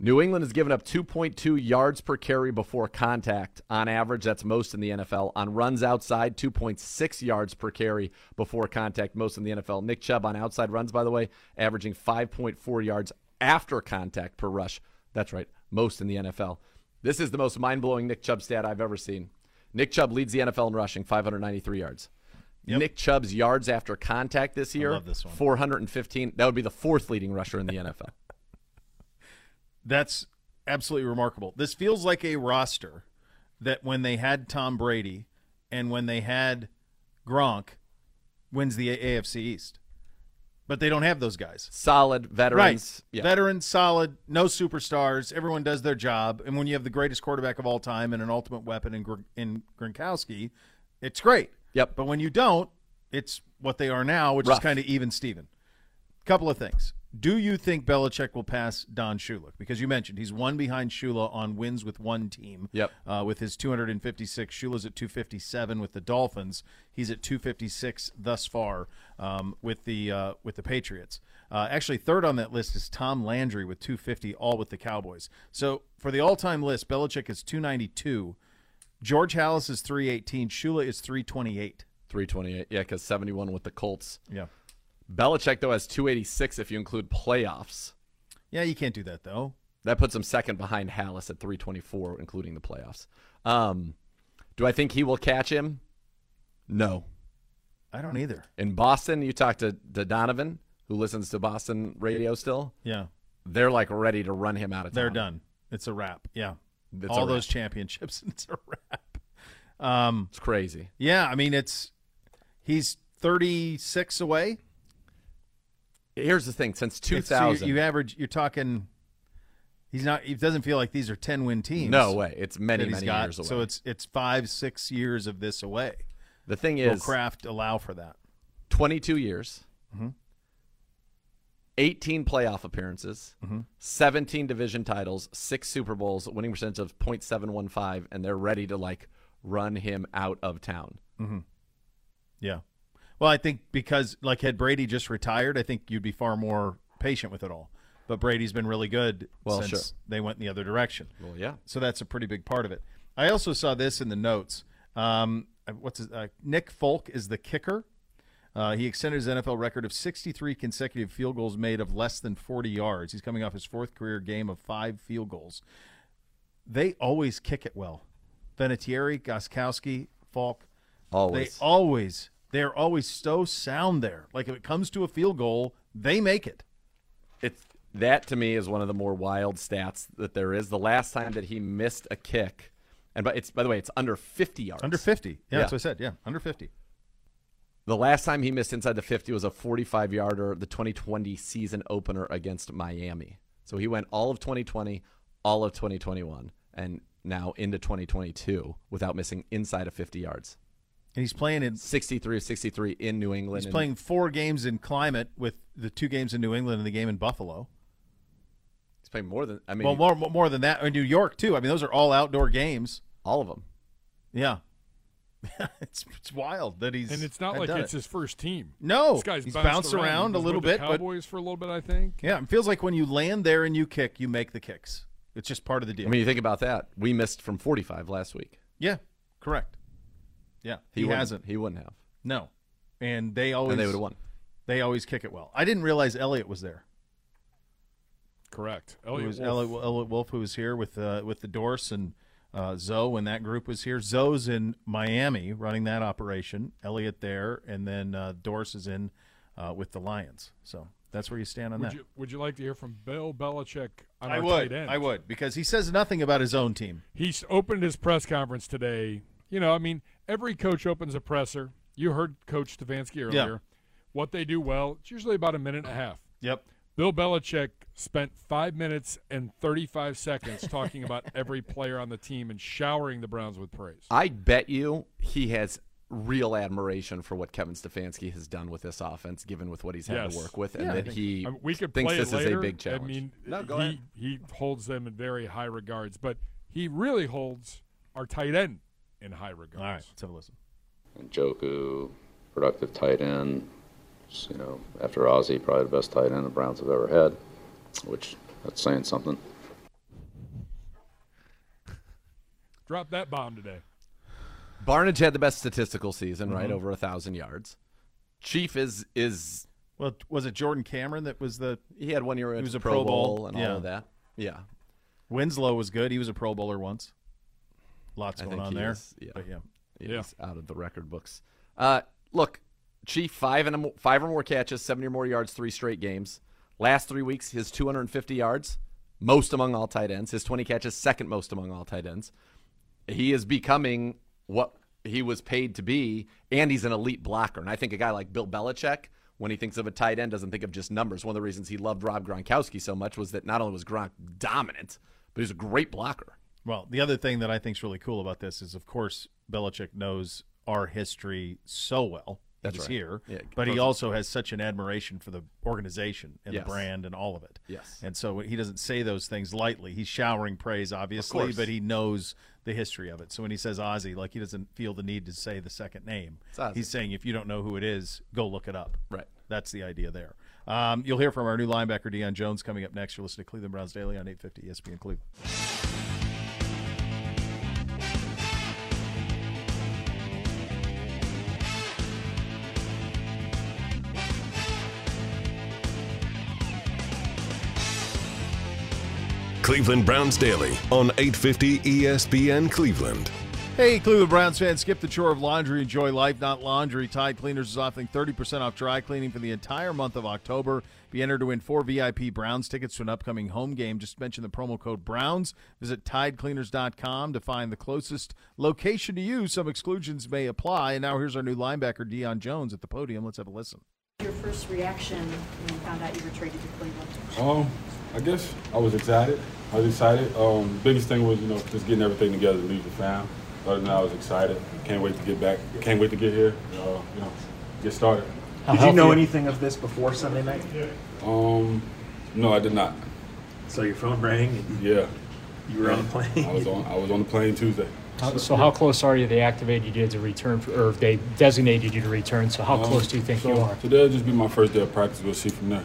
New England has given up 2.2 yards per carry before contact on average. That's most in the NFL. On runs outside, 2.6 yards per carry before contact, most in the NFL. Nick Chubb on outside runs, by the way, averaging 5.4 yards after contact per rush. That's right, most in the NFL. This is the most mind blowing Nick Chubb stat I've ever seen. Nick Chubb leads the NFL in rushing, 593 yards. Nick Chubb's yards after contact this year, love this one. 415. That would be the fourth leading rusher in the NFL. That's absolutely remarkable. This feels like a roster that when they had Tom Brady and when they had Gronk wins the AFC East. But they don't have those guys. Solid veterans. Right. Yeah. Veterans, solid, no superstars. Everyone does their job. And when you have the greatest quarterback of all time and an ultimate weapon in, Gr- in Gronkowski, it's great. Yep. But when you don't, it's what they are now, which Rough. is kind of even Steven. Couple of things. Do you think Belichick will pass Don Shula? Because you mentioned he's one behind Shula on wins with one team. Yep. Uh, with his 256, Shula's at 257 with the Dolphins. He's at 256 thus far um, with the uh, with the Patriots. Uh, actually, third on that list is Tom Landry with 250, all with the Cowboys. So for the all-time list, Belichick is 292. George Halas is 318. Shula is 328. 328. Yeah, because 71 with the Colts. Yeah. Belichick, though, has 286 if you include playoffs. Yeah, you can't do that though. That puts him second behind Halas at 324, including the playoffs. Um, do I think he will catch him? No. I don't either. In Boston, you talk to, to Donovan, who listens to Boston radio still. Yeah. They're like ready to run him out of town. They're done. It's a wrap. Yeah. It's All those championships, it's a wrap. Um, it's crazy. Yeah, I mean it's he's 36 away. Here's the thing: since It's- so you- 2000, you average. You're talking. He's not. It doesn't feel like these are 10 win teams. No way. It's many, many got. years away. So it's it's five six years of this away. the thing is, Will Kraft allow for that? 22 years, Mhm. 18 playoff appearances, Mhm. 17 division titles, six Super Bowls, winning percentage of .715, and they're ready to like run him out of town. Mm-hmm. Yeah. Well, I think because like had Brady just retired, I think you'd be far more patient with it all. But Brady's been really good Well, since sure. they went in the other direction. Well, yeah. So that's a pretty big part of it. I also saw this in the notes. Um, what's his, uh, Nick Folk is the kicker. Uh, he extended his NFL record of 63 consecutive field goals made of less than 40 yards. He's coming off his fourth career game of five field goals. They always kick it well. Vinatieri, Gostkowski, Folk. Always. They always. They're always so sound there. Like if it comes to a field goal, they make it. It's that to me is one of the more wild stats that there is. The last time that he missed a kick, and but it's by the way, it's under 50 yards. Under 50. Yeah, that's what I said. Yeah, under 50. The last time he missed inside the 50 was a 45 yarder, the 2020 season opener against Miami. So he went all of 2020, all of 2021, and now into 2022 without missing inside of 50 yards. And he's playing in 63 63 in New England. He's playing four games in climate with the two games in New England and the game in Buffalo. He's playing more than I mean. well, more more than that in New York too. I mean, those are all outdoor games. All of them. Yeah, it's it's wild that he's And it's not like it's it. his first team. No, this guy's he's bounced, bounced around He a little with the bit, but- Cowboys for a little bit, I think. Yeah, it feels like when you land there and you kick, you make the kicks. It's just part of the deal. I mean, you think about that. We missed from 45 last week. yeah, correct. Yeah, he, wouldn't- hasn't. He wouldn't have. No, and they always And they would've won. They always kick it well. I didn't realize Elliott was there. Correct. It Elliot was Wolf. Elliot, Elliot Wolf who was here with uh, with the Dorse and uh, Zoe when that group was here. Zoe's in Miami running that operation. Elliot there, and then uh, Dorse is in uh, with the Lions. So that's where you stand on Would that. you, would you like to hear from Bill Belichick on I would. tight end? I would because he says nothing about his own team. He's opened his press conference today. You know, I mean, every coach opens a presser. You heard Coach Stefanski earlier. What they do well, it's usually about a minute and a half. Yep. Bill Belichick spent five minutes and 35 seconds talking about every player on the team and showering the Browns with praise. I bet you he has real admiration for what Kevin Stefanski has done with this offense, given with what he's had Yes. to work with, and Yeah, that think- he I mean, we could thinks play this it is later. a big challenge. I mean, no, go he, ahead. he holds them in very high regards, but he really holds our tight end in high regards. All right, let's have a listen. Njoku, productive tight end. S- You know, after Ozzie, probably the best tight end the Browns have ever had, which that's saying something. Drop that bomb today. Barnage had the best statistical season, right? Mhm. Over a thousand yards. Chief is is well, was it Jordan Cameron that was the? He had one year He was a Pro Pro Bowl Bowl and yeah. all of that. Yeah. Winslow was good. He was a Pro Bowler once. Lots I going think on he there. is, yeah. But yeah. He's out of the record books. Uh, look, Chief five and a, five or more catches, seventy or more yards, three straight games. Last three weeks, his 250 yards, most among all tight ends. His 20 catches, second most among all tight ends. He is becoming what he was paid to be, and he's an elite blocker. And I think a guy like Bill Belichick, when he thinks of a tight end, doesn't think of just numbers. One of the reasons he loved Rob Gronkowski so much was that not only was Gronk dominant, but he was a great blocker. Well, the other thing that I think is really cool about this is, of course, Belichick knows our history so well. That's He's right. here, Yeah, but he also has such an admiration for the organization and Yes. the brand and all of it. Yes. and so he doesn't say those things lightly. He's showering praise, obviously, but he knows the history of it. So when he says Ozzie, like he doesn't feel the need to say the second name. He's saying if you don't know who it is, go look it up. Right. That's the idea there. Um, you'll hear from our new linebacker Deion Jones coming up next. You're listening to Cleveland Browns Daily on 850 ESPN Cleveland. Cleveland Browns Daily on 850 ESPN Cleveland. Hey, Cleveland Browns fans, skip the chore of laundry. Enjoy life, not laundry. Tide Cleaners is offering 30% off dry cleaning for the entire month of October. Be entered to win four VIP Browns tickets to an upcoming home game. Just mention the promo code Browns. Visit TideCleaners.com to find the closest location to you. Some exclusions may apply. And now here's our new linebacker, Deion Jones, at the podium. Let's have a listen. Your first reaction when you found out you were traded to Cleveland? Um, I guess I was excited. I was excited. Um, biggest thing was, you know, just getting everything together to leave the fam. Other than that, I was excited. Can't wait to get back. Can't wait to get here. Uh, you know, get started. Did you know anything of this before Sunday night? Um, no, I did not. So your phone rang. And Yeah. You were on the plane. I was on. I was on the plane Tuesday. How- So how close are you? They activated you did to return, for- or they designated you to return. So how Um, close do you think so you are? Today'll just be my first day of practice. We'll see from there.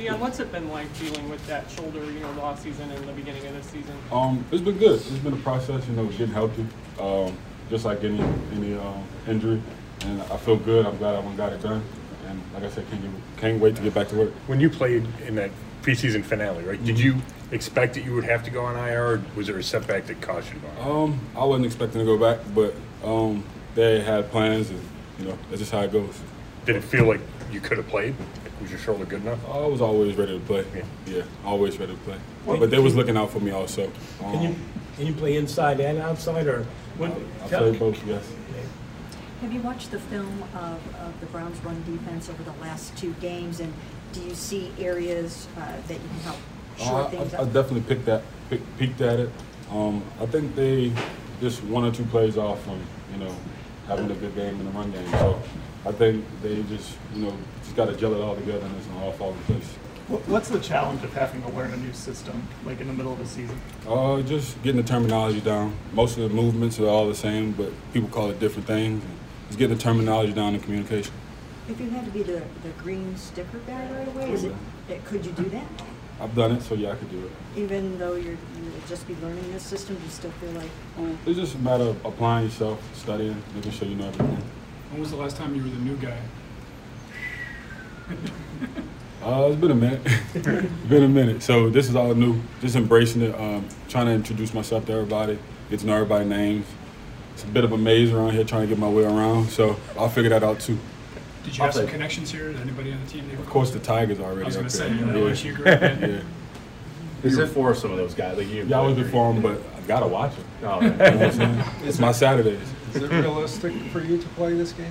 Deion, what's it been like dealing with that shoulder, you know, the off season and the beginning of this season? Um, it's been good. It's been a process, you know, getting healthy, um, just like any any um, injury. And I feel good. I'm glad I went got it done. And like I said, can't get, can't wait to get back to work. When you played in that preseason finale, right? Did you expect that you would have to go on IR, or was there a setback that caused you to go on? Um, I wasn't expecting to go back, but um, they had plans, and you know, that's just how it goes. Did it feel like you could have played? Was your shoulder good enough? I was always ready to play. Yeah, always ready to play. But they was looking out for me also. Um, Can you, can you play inside and outside, or? what- I play both, yes. Have you watched the film of, of the Browns' run defense over the last two games, and do you see areas uh, that you can help shore Uh, things I, I definitely picked that, pick, peeked at it. Um, I think they just one or two plays off from you know having a good game in the run game. So I think they just you know just got to gel it all together and it's gonna all fall in place. What's the challenge of having to learn a new system, like in the middle of the season? Uh, just getting the terminology down. Most of the movements are all the same, but people call it different things. Just getting the terminology down in communication. If you had to be the, the green sticker guy right away, is it, it- could you do that? I've done it, so yeah, I could do it. Even though you're, you would just be learning this system, do you still feel like, It's just a matter of applying yourself, studying, making sure you know everything. When was the last time you were the new guy? Uh, it's been a minute. it's been a minute. So this is all new. Just embracing it. Um, trying to introduce myself to everybody. Get to know everybody's names. It's a bit of a maze around here, trying to get my way around. So I'll figure that out too. Did you have some connections here? Is anybody on the team? Of course, the Tigers already. I was up gonna there. say, you know, yeah. LSU grew up in. yeah. Is it- for some of those guys? Like you? Yeah, I was before them, but I gotta watch them. Oh, you know what I'm saying? It's my Saturdays. Is it realistic for you to play this game?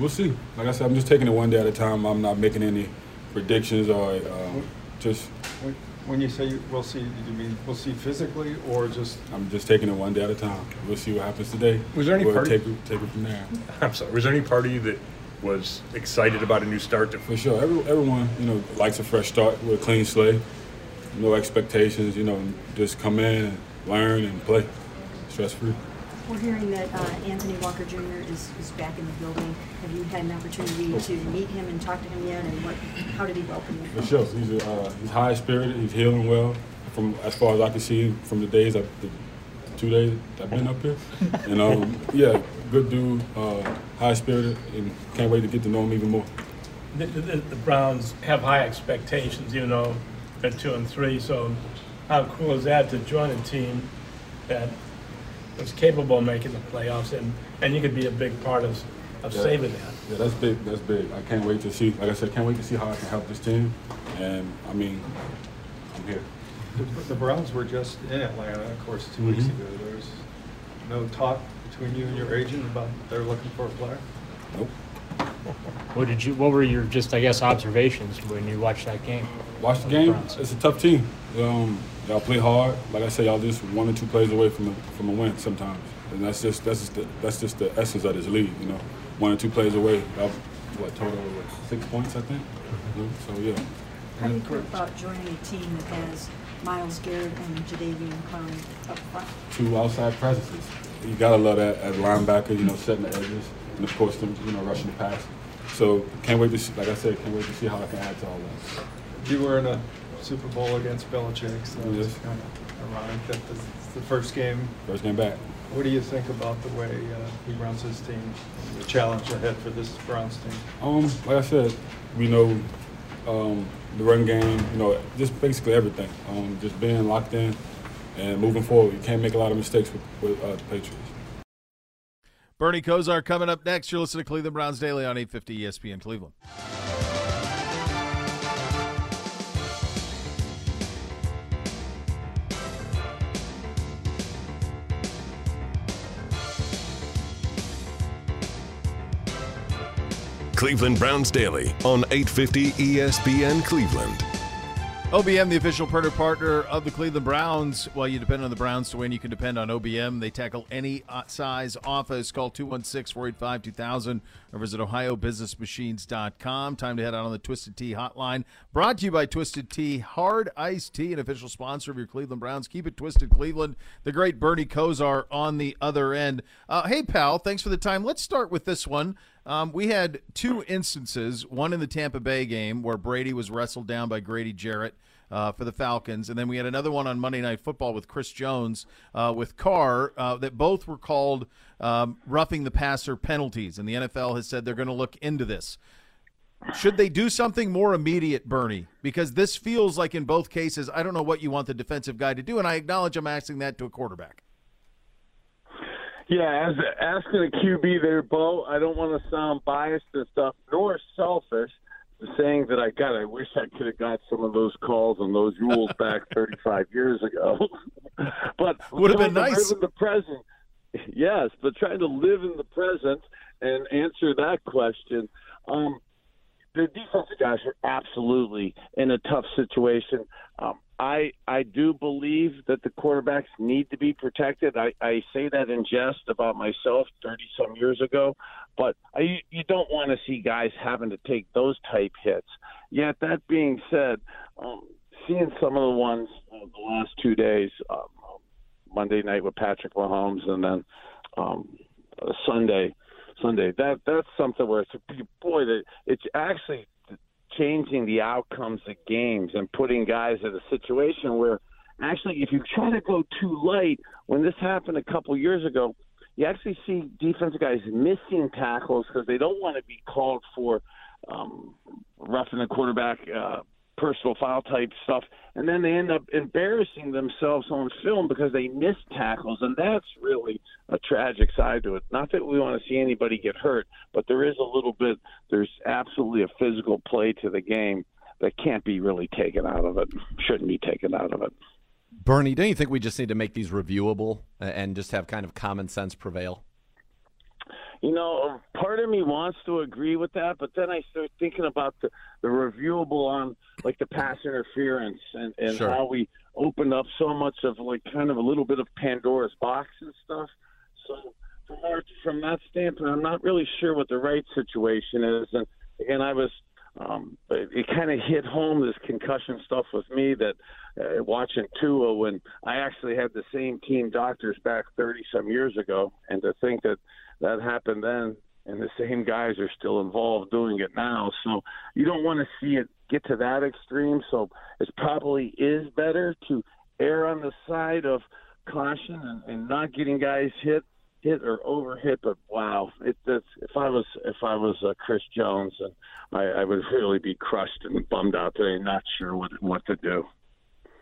We'll see. Like I said, I'm just taking it one day at a time. I'm not making any predictions or um, just. When- When you say you- we'll see, do you mean we'll see physically or just? I'm just taking it one day at a time. We'll see what happens today. Was there any we'll part- take it, take it from there? I'm sorry. Was there any part of you that was excited about a new start? To For sure, Every, everyone you know likes a fresh start with a clean slate, no expectations. You know, just come in and learn and play, stress free. We're hearing that uh, Anthony Walker Jr. is, is back in the building. Have you had an opportunity to meet him and talk to him yet, and what, how did he welcome you? For sure, he's a, uh, he's high spirited. He's healing well. From as far as I can see from the days, I, the two days I've been up here, and um, yeah, good dude, uh, high spirited, and can't wait to get to know him even more. The, the, the Browns have high expectations, you know, at two and three, so how cool is that to join a team that was capable of making the playoffs and, and you could be a big part of, of Yeah. saving that? Yeah, that's big. That's big. I can't wait to see. Like I said, can't wait to see how I can help this team. And I mean, I'm here. The- The Browns were just in Atlanta, of course, two weeks Mhm. ago. There's no talk between you and your agent about they're looking for a player? Nope. What did you? What were your just I guess observations when you watched that game? Watch the game. It's a tough team. Um, y'all play hard. Like I said, y'all just one or two plays away from a, from a win sometimes, and that's just that's just the, that's just the essence of this league. You know, one or two plays away. Y'all, what total? What, six points, I think. You know, So yeah. How do you feel about joining a team that has Myles Garrett and Jadeveon Clowney up front? Two outside presences. You gotta love that as a linebacker. You know, setting the edges, and of course, them, you know, rushing the pass. So can't wait to see. Like I said, can't wait to see how I can add to all that. You were in a Super Bowl against Belichick, so Yes. it's kind of ironic that this is the first game. First game back. What do you think about the way uh, he runs his team, the challenge ahead for this Browns team? Um, like I said, we know um, the run game. You know, just basically everything. Um, just being locked in and moving forward. You can't make a lot of mistakes with, with uh, the Patriots. Bernie Kosar coming up next. You're listening to Cleveland Browns Daily on 850 ESPN Cleveland. Cleveland Browns Daily on 850 ESPN Cleveland. OBM, the official printer partner of the Cleveland Browns. While you depend on the Browns to win, you can depend on OBM. They tackle any uh, size office. Call 216 485 2000 or visit OhioBusinessMachines.com. Time to head out on the Twisted Tea hotline. Brought to you by Twisted Tea, hard iced tea, an official sponsor of your Cleveland Browns. Keep it twisted, Cleveland. The great Bernie Kosar on the other end. Uh, hey, pal, thanks for the time. Let's start with this one. Um, we had two instances, one in the Tampa Bay game where Brady was wrestled down by Grady Jarrett uh, for the Falcons, and then we had another one on Monday Night Football with Chris Jones uh, with Carr uh, that both were called um, roughing the passer penalties, and the NFL has said they're going to look into this. Should they do something more immediate, Bernie? Because this feels like in both cases, I don't know what you want the defensive guy to do, and I acknowledge I'm asking that to a quarterback. Yeah, as asking a QB there, Beau, I don't want to sound biased and stuff, nor selfish, saying that I got. I wish I could have got some of those calls and those rules back 35 years ago. but would have been nice. Live in the present, yes, but trying to live in the present and answer that question. Um, the defensive guys are absolutely in a tough situation. Um, I I do believe that the quarterbacks need to be protected. I, I say that in jest about myself thirty some years ago, but I, you don't want to see guys having to take those type hits. Yet that being said, um, seeing some of the ones uh, the last two days, um, Monday night with Patrick Mahomes, and then um, Sunday Sunday. That that's something where it's boy that it's actually changing the outcomes of games and putting guys in a situation where actually if you try to go too light when this happened a couple years ago you actually see defensive guys missing tackles because they don't want to be called for um, roughing the quarterback uh, personal foul type stuff, and then they end up embarrassing themselves on film because they miss tackles, and that's really a tragic side to it. Not that we want to see anybody get hurt, but there is a little bit. There's absolutely a physical play to the game that can't be really taken out of it. Shouldn't be taken out of it. Bernie, don't you think we just need to make these reviewable uh, and just have kind of common sense prevail? You know, part of me wants to agree with that, but then I start thinking about the, the reviewable on like the pass interference and, and Sure. how we opened up so much of like kind of a little bit of Pandora's box and stuff. So from, our, from that standpoint, I'm not really sure what the right situation is. And again, I was um, it, it kind of hit home this concussion stuff with me that uh, watching Tua when I actually had the same team doctors back 30 some years ago, and to think that that happened then and the same guys are still involved doing it now. So you don't want to see it get to that extreme. So it probably is better to err on the side of caution and, and not getting guys hit hit or over hit. But wow, it, it's, if I was if I was uh, Chris Jones, and I, I would really be crushed and bummed out today, not sure what what to do.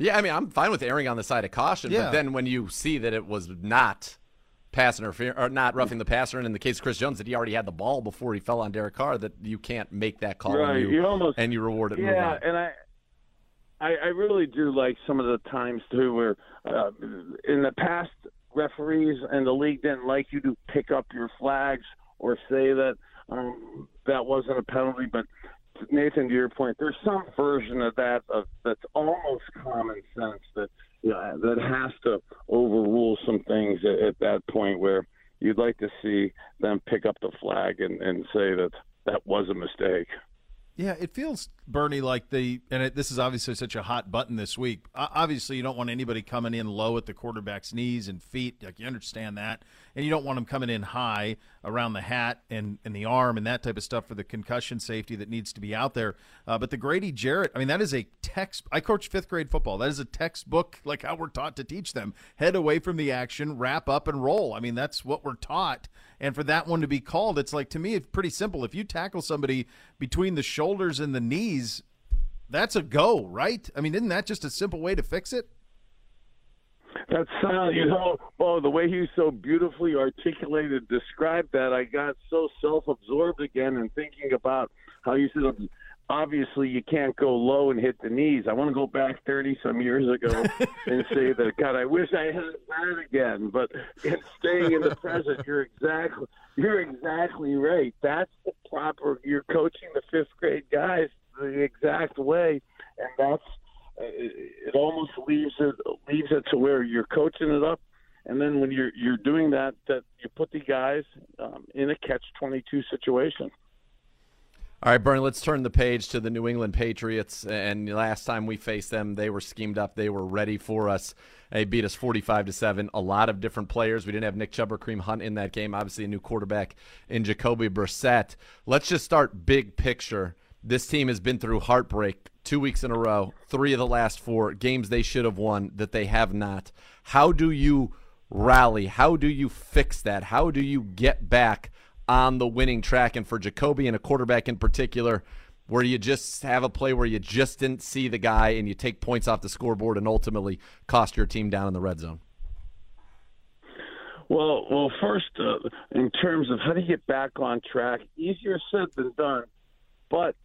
Yeah, I mean, I'm fine with erring on the side of caution, Yeah. but then when you see that it was not pass interference or not roughing the passer, and in the case of Chris Jones, that he already had the ball before he fell on Derek Carr, that you can't make that call Right, and you, you almost- and you reward it. Yeah, and I, I, I really do like some of the times too where uh, in the past referees and the league didn't like you to pick up your flags or say that um, that wasn't a penalty, but Nathan, to your point, there's some version of that of, that's almost common sense that yeah, that has to overrule some things at, at that point where you'd like to see them pick up the flag and, and say that that was a mistake. Yeah, it feels Bernie like the and it, this is obviously such a hot button this week. Obviously, you don't want anybody coming in low at the quarterback's knees and feet. Like you understand that, and you don't want them coming in high around the hat and, and the arm and that type of stuff for the concussion safety that needs to be out there. Uh, but the Grady Jarrett, I mean, that is a text. I coach fifth grade football. That is a textbook, like how we're taught to teach them. Head away from the action, wrap up, and roll. I mean, that's what we're taught. And for that one to be called, it's like to me, it's pretty simple. If you tackle somebody between the shoulders and the knees, that's a go, right? I mean, isn't that just a simple way to fix it? That sound, you know, oh, the way he so beautifully articulated, described that, I got so self-absorbed again and thinking about how you said, obviously you can't go low and hit the knees. I want to go back 30 some years ago and say that, God, I wish I had that again. But in staying in the present, you're exactly, you're exactly right. That's the proper, you're coaching the fifth grade guys the exact way. And that's, it almost leaves it leaves it to where you're coaching it up, and then when you're you're doing that, that you put the guys um, in a catch twenty two situation. All right, Bernie, let's turn the page to the New England Patriots. And last time we faced them, they were schemed up. They were ready for us. They beat us 45 to 7. A lot of different players. We didn't have Nick Chubb or Kareem Hunt in that game. Obviously, a new quarterback in Jacoby Brissett. Let's just start big picture. This team has been through heartbreak two weeks in a row, three of the last four games they should have won that they have not. How do you rally? How do you fix that? How do you get back on the winning track? And for Jacoby and a quarterback in particular, where you just have a play where you just didn't see the guy and you take points off the scoreboard and ultimately cost your team down in the red zone? Well, well, first, uh, in terms of how to get back on track, easier said than done. But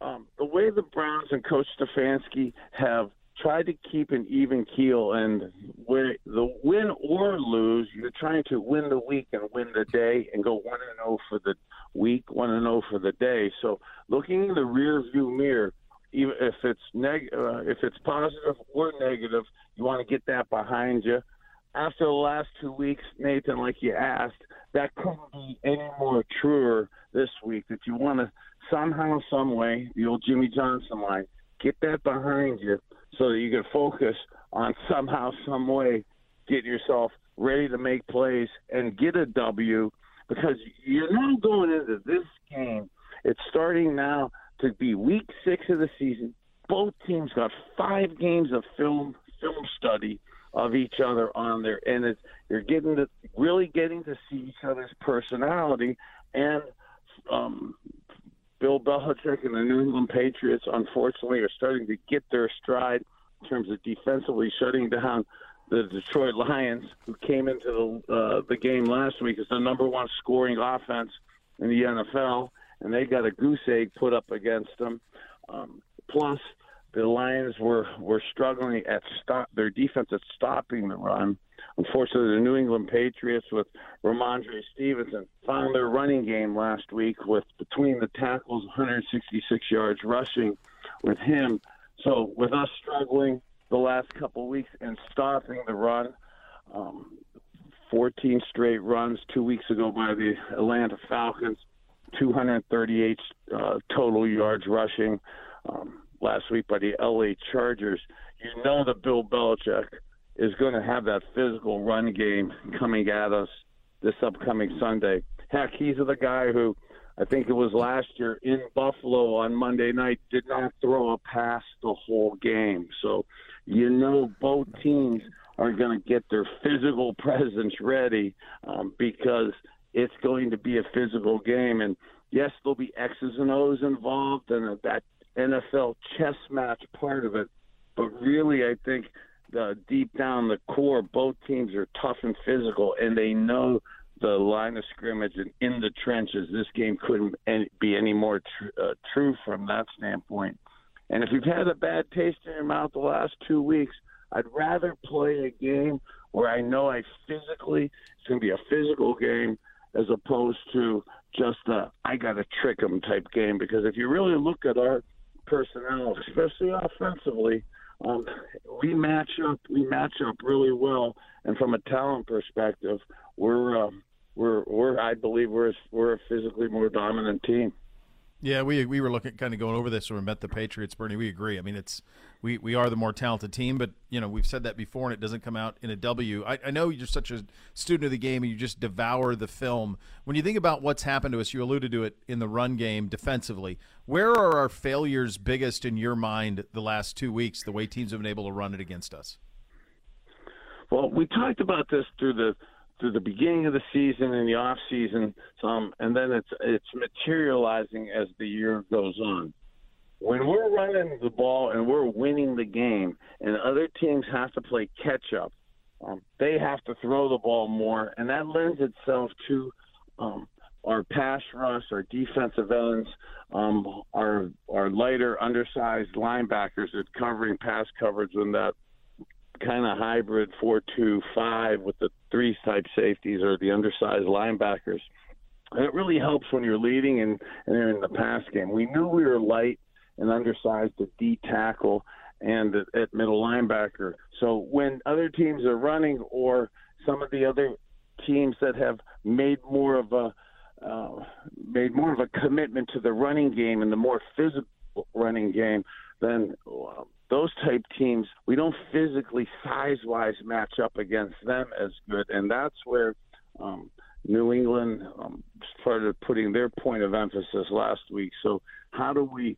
um, the way the Browns and Coach Stefanski have tried to keep an even keel, and where the win or lose, you're trying to win the week and win the day, and go one and zero oh for the week, one and zero oh for the day. So looking in the rear view mirror, even if it's neg- uh, if it's positive or negative, you want to get that behind you. After the last two weeks, Nathan, like you asked, that couldn't be any more truer this week. That you want to somehow, some way, the old Jimmy Johnson line, get that behind you so that you can focus on somehow, some way, get yourself ready to make plays and get a W because you're now going into this game. It's starting now to be week six of the season. Both teams got five games of film film study of each other on there, and it's you're getting to really getting to see each other's personality and um, Bill Belichick and the New England Patriots, unfortunately, are starting to get their stride in terms of defensively shutting down the Detroit Lions, who came into the uh, the game last week as the number one scoring offense in the NFL, and they got a goose egg put up against them. Um, plus, the Lions were were struggling at stop their defense at stopping the run. Unfortunately, the New England Patriots with Rhamondre Stevenson found their running game last week with between the tackles 166 yards rushing with him. So with us struggling the last couple weeks and stopping the run, um, 14 straight runs two weeks ago by the Atlanta Falcons, 238 uh, total yards rushing. Um, last week by the LA Chargers, you know that Bill Belichick is going to have that physical run game coming at us this upcoming Sunday. Heck, he's the guy who I think it was last year in Buffalo on Monday night did not throw a pass the whole game. So you know both teams are going to get their physical presence ready um, because it's going to be a physical game and yes, there'll be X's and O's involved, and that NFL chess match part of it. But really, I think the deep down the core, both teams are tough and physical, and they know the line of scrimmage and in the trenches. This game couldn't be any more tr- uh, true from that standpoint. And if you've had a bad taste in your mouth the last two weeks, I'd rather play a game where I know I physically it's going to be a physical game as opposed to just a I got to trick them type game. Because if you really look at our personnel, especially offensively, um, we match up. We match up really well, and from a talent perspective, we're um, we're we're I believe we're we're a physically more dominant team. Yeah, we we were looking kind of going over this when we met the Patriots, Bernie. We agree. I mean, it's we, we are the more talented team, but you know we've said that before, and it doesn't come out in a W. I, I know you're such a student of the game, and you just devour the film. When you think about what's happened to us, you alluded to it in the run game defensively. Where are our failures biggest in your mind the last two weeks? The way teams have been able to run it against us. Well, we talked about this through the through the beginning of the season and the off season some and then it's it's materializing as the year goes on. When we're running the ball and we're winning the game and other teams have to play catch up um, they have to throw the ball more, and that lends itself to um, our pass rush, our defensive ends, um, our our lighter, undersized linebackers that covering pass coverage in that kind of hybrid four-two-five with the three type safeties or the undersized linebackers. And it really helps when you're leading and, and in the pass game. We knew we were light and undersized at D tackle and at, middle linebacker. So when other teams are running or some of the other teams that have made more of a uh, made more of a commitment to the running game and the more physical running game, then uh, those type teams we don't physically size wise match up against them as good, and that's where um, New England um, started putting their point of emphasis last week. So how do we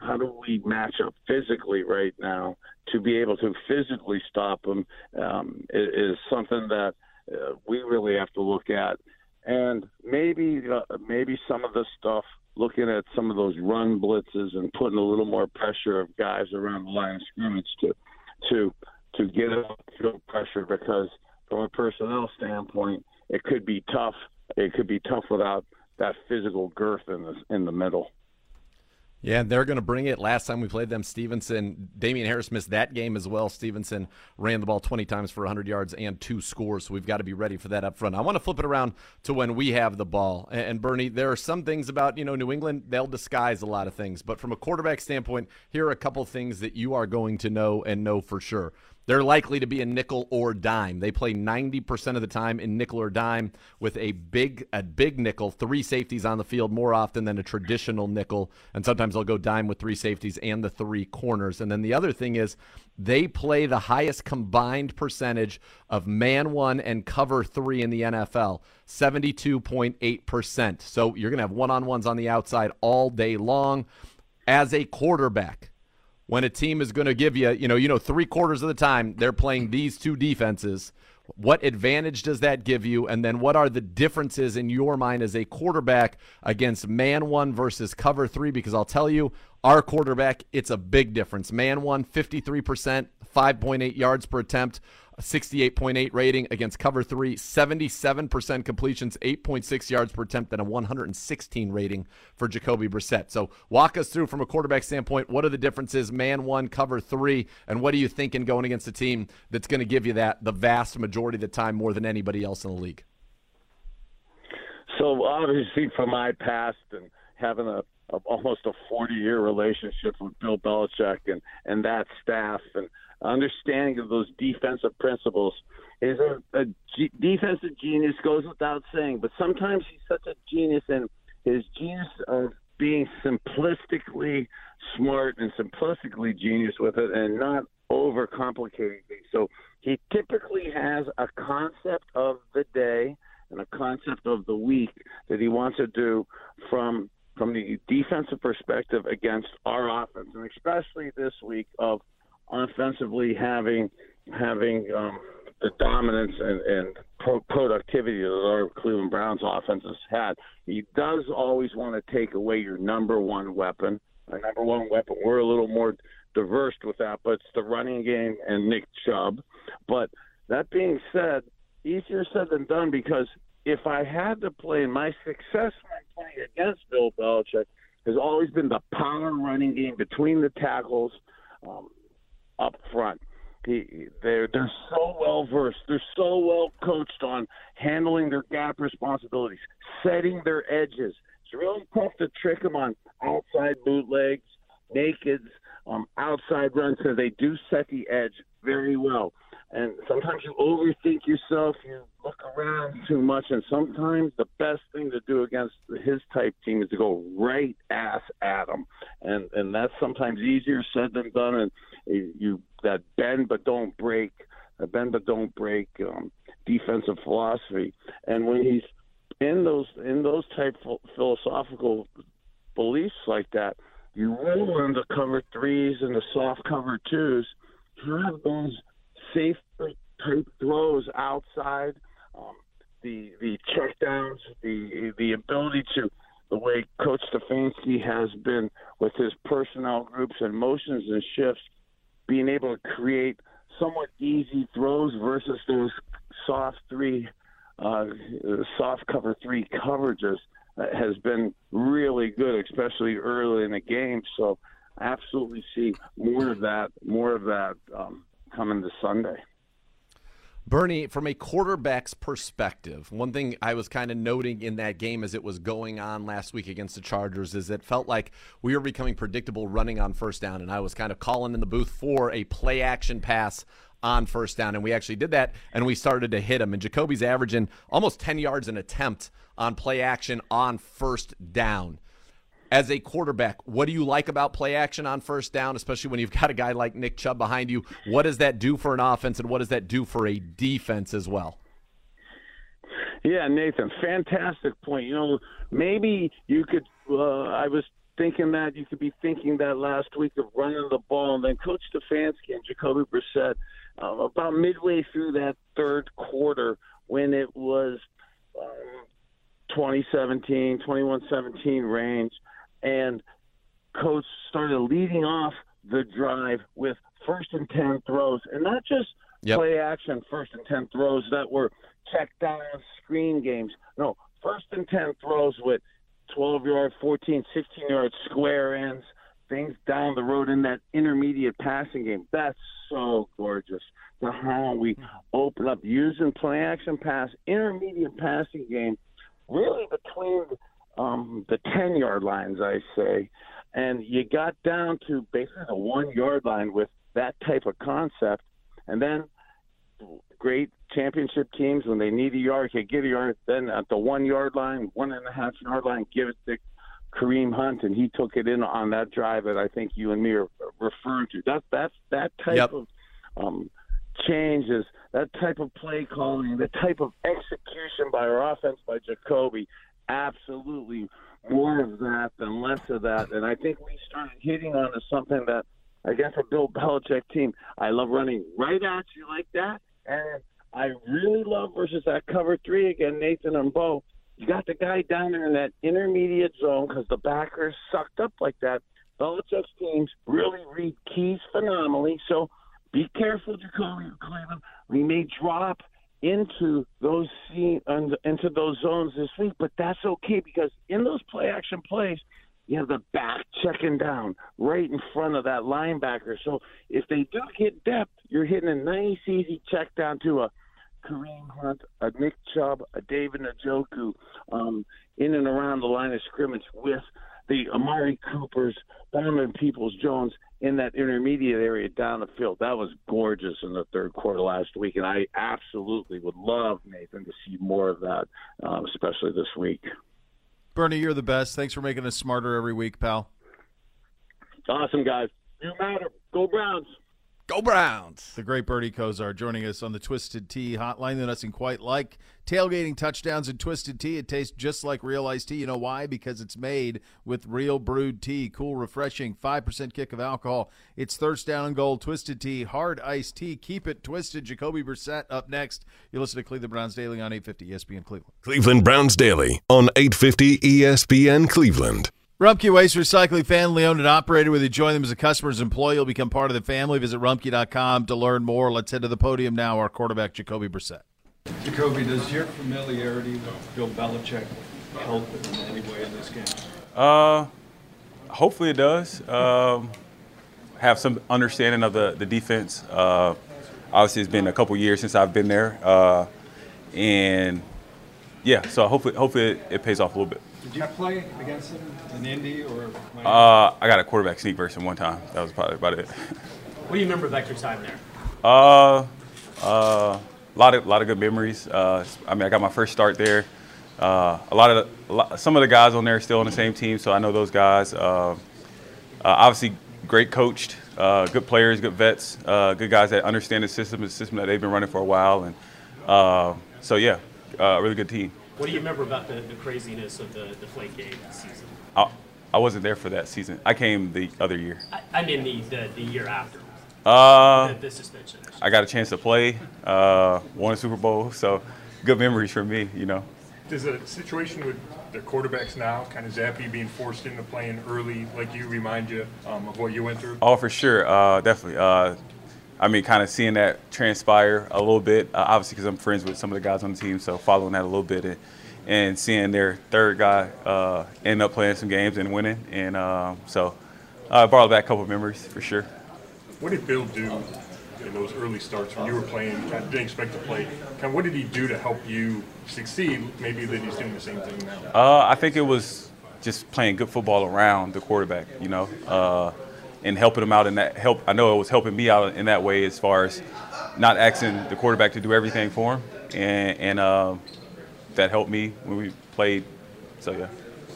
how do we match up physically right now to be able to physically stop them um, is, something that uh, we really have to look at, and maybe uh, maybe some of the stuff looking at some of those run blitzes and putting a little more pressure of guys around the line of scrimmage to to to get up field pressure because from a personnel standpoint it could be tough. It could be tough without that physical girth in the in the middle. Yeah, they're going to bring it. Last time we played them, Stevenson, Damien Harris missed that game as well. Stevenson ran the ball 20 times for 100 yards and two scores, so we've got to be ready for that up front. I want to flip it around to when we have the ball. And Bernie, there are some things about, you know, New England, they'll disguise a lot of things. But from a quarterback standpoint, here are a couple things that you are going to know and know for sure. They're likely to be a nickel or dime. They play 90% of the time in nickel or dime with a big a big nickel, three safeties on the field more often than a traditional nickel, and sometimes they'll go dime with three safeties and the three corners. And then the other thing is they play the highest combined percentage of man 1 and cover 3 in the NFL, 72.8%. So you're going to have one-on-ones on the outside all day long as a quarterback when a team is going to give you, you know, you know, three quarters of the time they're playing these two defenses. What advantage does that give you? And then what are the differences in your mind as a quarterback against man one versus cover three? Because I'll tell you, our quarterback, it's a big difference. Man one, 53%, 5.8 yards per attempt. 68.8 rating against cover three, 77% completions, 8.6 yards per attempt, and a 116 rating for Jacoby Brissett. So walk us through from a quarterback standpoint, what are the differences, man one, cover three, and what are you thinking going against a team that's going to give you that the vast majority of the time more than anybody else in the league? So obviously from my past and having a, almost a 40 year relationship with Bill Belichick and, and that staff and – understanding of those defensive principles is a, a G- defensive genius goes without saying, but sometimes he's such a genius and his genius of being simplistically smart and simplistically genius with it and not overcomplicating things. So he typically has a concept of the day and a concept of the week that he wants to do from from the defensive perspective against our offense, and especially this week of offensively having having um, the dominance and, and pro- productivity that our Cleveland Browns offense has had. He does always want to take away your number one weapon. Our number one weapon. We're a little more diverse with that, but it's the running game and Nick Chubb. But that being said, easier said than done because if I had to play, my success when playing against Bill Belichick has always been the power running game between the tackles. Um, up front. He, they're they're so well versed. They're so well coached on handling their gap responsibilities, setting their edges. It's really tough to trick them on outside bootlegs, nakeds, um, outside runs because they do set the edge very well. And sometimes you overthink yourself. You look around too much, and sometimes the best thing to do against his type team is to go right ass at them, and and that's sometimes easier said than done. And you that bend but don't break, bend but don't break um, defensive philosophy. And when he's in those in those type philosophical beliefs like that, you roll into cover threes and the soft cover twos. Have those safe type throws outside, um, the the checkdowns, the the ability to the way Coach Stefanski has been with his personnel groups and motions and shifts being able to create somewhat easy throws versus those soft three, uh, soft cover three coverages uh, has been really good, especially early in the game. So, I absolutely see more of that, more of that um, coming this Sunday. Bernie, from a quarterback's perspective, one thing I was kind of noting in that game as it was going on last week against the Chargers is it felt like we were becoming predictable running on first down, and I was kind of calling in the booth for a play action pass on first down, and we actually did that, and we started to hit him. And Jacoby's averaging almost 10 yards an attempt on play action on first down as a quarterback, what do you like about play action on first down, especially when you've got a guy like Nick Chubb behind you? What does that do for an offense, and what does that do for a defense as well? Yeah, Nathan, fantastic point. You know, maybe you could. Uh, I was thinking that you could be thinking that last week of running the ball, and then Coach Stefanski and Jacoby Brissett uh, about midway through that third quarter when it was um, 2017, 21-17 range and coach started leading off the drive with first and 10 throws, and not just yep. play action first and 10 throws that were check down screen games. No, first and 10 throws with 12 yard, 14, 16 yard square ends, things down the road in that intermediate passing game. That's so gorgeous. The how we open up using play action pass, intermediate passing game, really between um, the 10 yard lines, I say. And you got down to basically the one yard line with that type of concept. And then great championship teams, when they need a yard, can get a yard. Then at the one yard line, one and a half yard line, give it to Kareem Hunt, and he took it in on that drive that I think you and me are referring to. That that's that type yep. of um, changes, that type of play calling, the type of execution by our offense by Jacoby absolutely more of that than less of that. And I think we started hitting on to something that I guess a Bill Belichick team. I love running right at you like that, and I really love versus that cover three again, Nathan and Beau. You got the guy down there in that intermediate zone because the backers sucked up like that. Belichick's teams really read keys phenomenally, so be careful, Jacoby Cleveland. We may drop into those scene, into those zones this week, but that's okay because in those play action plays, you have the back checking down right in front of that linebacker. So if they do get depth, you're hitting a nice, easy check down to a Kareem Hunt, a Nick Chubb, a David Njoku, um, in and around the line of scrimmage with the Amari Coopers, Donovan Peoples Jones in that intermediate area down the field. That was gorgeous in the third quarter last week, and I absolutely would love Nathan to see more of that, uh, especially this week. Bernie, you're the best. Thanks for making us smarter every week, pal. Awesome, guys. You matter. Go Browns. Go Browns! The great Bernie Kosar joining us on the Twisted Tea hotline that doesn't quite like tailgating touchdowns and Twisted Tea. It tastes just like real iced tea. You know why? Because it's made with real brewed tea. Cool, refreshing, 5% kick of alcohol. It's thirst down and gold Twisted Tea, hard iced tea. Keep it twisted. Jacoby Brissett up next. You listen to Cleveland Browns Daily on 850 ESPN Cleveland. Cleveland Browns Daily on 850 ESPN Cleveland. Rumpke Waste Recycling, family owned and operated. Whether you join them as a customer's employee, you'll become part of the family. Visit rumpke.com to learn more. Let's head to the podium now. Our quarterback, Jacoby Brissett. Jacoby, does your familiarity with Bill Belichick help in any way in this game? Uh, hopefully it does. Um, have some understanding of the, the defense. Uh, obviously, it's been a couple years since I've been there. Uh, and yeah, so hopefully, hopefully it, it pays off a little bit. Did you play against him in Indy or? Miami? Uh, I got a quarterback sneak version one time. That was probably about it. What do you remember about your time there? Uh, uh, a lot of lot of good memories. Uh, I mean, I got my first start there. Uh, a lot of the, a lot, some of the guys on there are still on the same team, so I know those guys. Uh, uh obviously, great coached, uh, good players, good vets, uh, good guys that understand the system, the system that they've been running for a while, and so yeah, a really good team. What do you remember about the, the craziness of the Deflate game season? I, I wasn't there for that season. I came the other year. I, I mean the, the, the year after. Uh, the, the suspension. I got a chance to play, uh, won a Super Bowl, so good memories for me, you know. Does the situation with the quarterbacks now, kind of Zappe being forced into playing early, like you, remind you um, of what you went through? Oh, for sure, uh, definitely. Uh, I mean, kind of seeing that transpire a little bit, uh, obviously because I'm friends with some of the guys on the team, so following that a little bit and, and seeing their third guy uh, end up playing some games and winning. And um, so I brought back a couple of memories for sure. What did Bill do in those early starts when you were playing, kind of didn't expect to play? Kind of what did he do to help you succeed? Maybe that he's doing the same thing now. Uh, I think it was just playing good football around the quarterback, you know, uh, and helping him out in that help. I know it was helping me out in that way as far as not asking the quarterback to do everything for him, and, and uh, that helped me when we played. So yeah.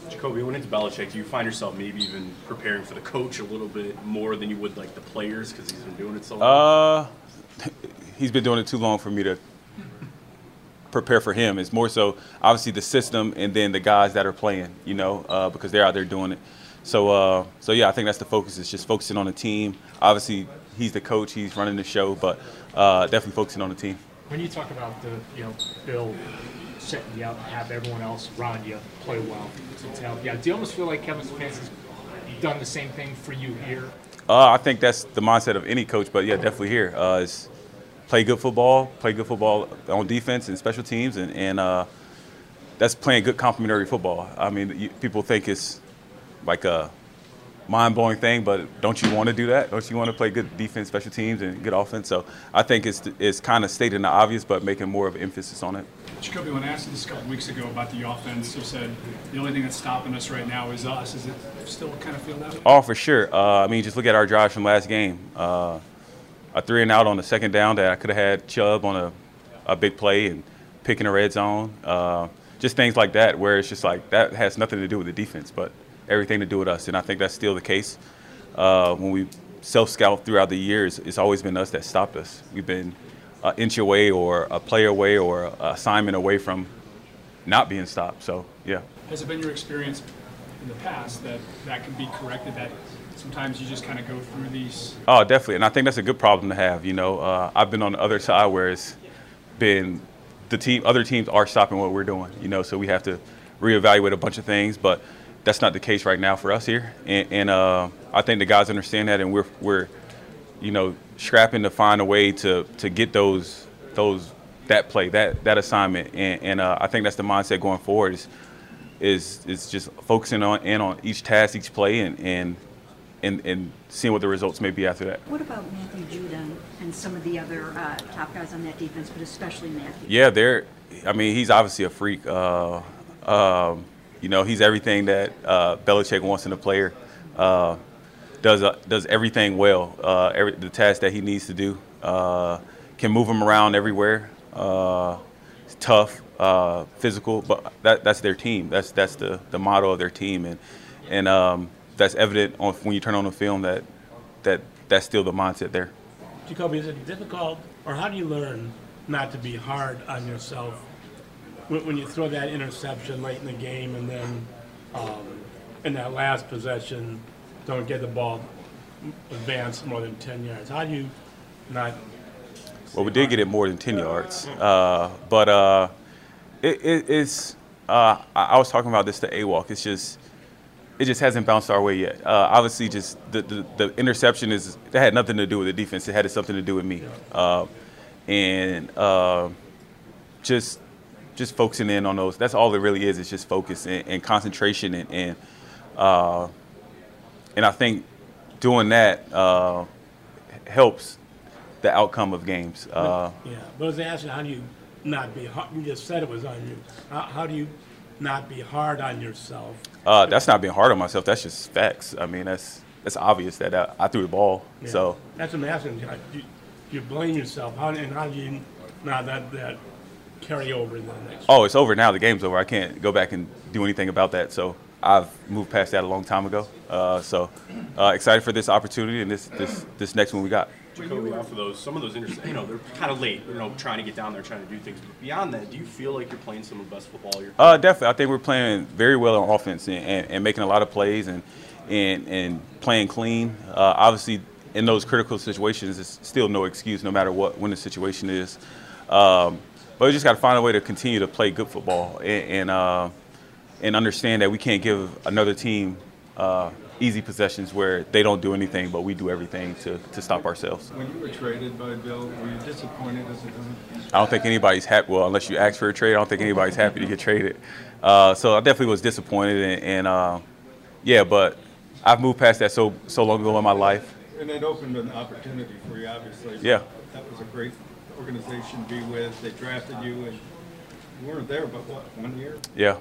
Jacoby, when it's Belichick, do you find yourself maybe even preparing for the coach a little bit more than you would like the players because he's been doing it so long? Uh, he's been doing it too long for me to prepare for him. It's more so obviously the system and then the guys that are playing, you know, uh, because they're out there doing it. So, uh, so yeah, I think that's the focus. It's just focusing on the team. Obviously, he's the coach. He's running the show, but uh, definitely focusing on the team. When you talk about the, you know, Bill setting you up, have everyone else around you play well to tell. Yeah, do you almost feel like Kevin Stefanski's done the same thing for you here? Uh, I think that's the mindset of any coach, but yeah, definitely here. Uh, is play good football, play good football on defense and special teams, and, and uh, that's playing good complementary football. I mean, you, people think it's like a mind-blowing thing, but don't you want to do that? Don't you want to play good defense, special teams, and good offense? So I think it's it's kind of stating the obvious, but making more of an emphasis on it. Jacoby, when I asked you this a couple weeks ago about the offense, you said the only thing that's stopping us right now is us. Is it still kind of feel that way? Oh, for sure. Uh, I mean, just look at our drives from last game. Uh, a three and out on the second down that I could have had Chubb on a, a big play and picking a red zone. Uh, just things like that where it's just like that has nothing to do with the defense, but everything to do with us. And I think that's still the case. Uh, when we self scout throughout the years, it's always been us that stopped us. We've been an inch away or a player away or an assignment away from not being stopped. So, yeah. Has it been your experience in the past that that can be corrected? That sometimes you just kind of go through these. Oh, definitely, and I think that's a good problem to have. You know, uh, I've been on the other side where it's been the team, other teams are stopping what we're doing. You know, so we have to reevaluate a bunch of things, but that's not the case right now for us here. And, and uh, I think the guys understand that, and we're we're, you know, scrapping to find a way to to get those those that play that that assignment. And, and uh, I think that's the mindset going forward. Is is is just focusing on in on each task, each play, and and and, and seeing what the results may be after that. What about Matthew Judon and some of the other uh, top guys on that defense, but especially Matthew? Yeah, they're. I mean, he's obviously a freak. Uh, um, you know, he's everything that uh, Belichick wants in a player. Uh, does uh, does everything well. Uh, every, the task that he needs to do. Uh, can move him around everywhere. Uh, tough, physical, but that, that's their team. That's that's the, the motto of their team, and and um, that's evident on, when you turn on the film that that that's still the mindset there. Jacoby, is it difficult, or how do you learn not to be hard on yourself when, when you throw that interception late in the game, and then um, in that last possession, don't get the ball advanced more than ten yards? How do you not? Well, we did get it more than ten yards, uh, but uh, it, it, it's. Uh, I, I was talking about this to A-Walk. It's just it just hasn't bounced our way yet. Uh, obviously, just the, the, the, interception is that had nothing to do with the defense. It had something to do with me, uh, and uh, just just focusing in on those. That's all it really is. It's just focus and, and concentration, and and, uh, and I think doing that uh, helps the outcome of games. Uh, yeah, but I was asking, how do you not be hard? You just said it was on you. How, how do you not be hard on yourself? Uh, that's not being hard on myself. That's just facts. I mean, that's that's obvious that I, I threw the ball. Yeah. So that's what I'm asking. You, you blame yourself. How and how do you not that that carry over in the next? Oh, it's over now. The game's over. I can't go back and do anything about that. So I've moved past that a long time ago. Uh, so uh, excited for this opportunity and this this this next one we got. Jacoby, off of those, some of those interceptions, you know, they're kind of late, you know, trying to get down there, trying to do things. But beyond that, do you feel like you're playing some of the best football you're Uh, definitely. I think we're playing very well on offense and, and, and making a lot of plays and and, and playing clean. Uh, obviously, in those critical situations, it's still no excuse, no matter what when the situation is. Um, but we just got to find a way to continue to play good football and and, uh, and understand that we can't give another team uh, easy possessions where they don't do anything, but we do everything to, to stop ourselves. When you were traded by Bill, were you disappointed as a? I don't think anybody's happy. Well, unless you ask for a trade, I don't think anybody's happy to get traded. Uh, so I definitely was disappointed, and, and uh, yeah, but I've moved past that so so long ago in my life. And it opened an opportunity for you, obviously. Yeah. That was a great organization to be with. They drafted you, and you weren't there, but what, one year? Yeah.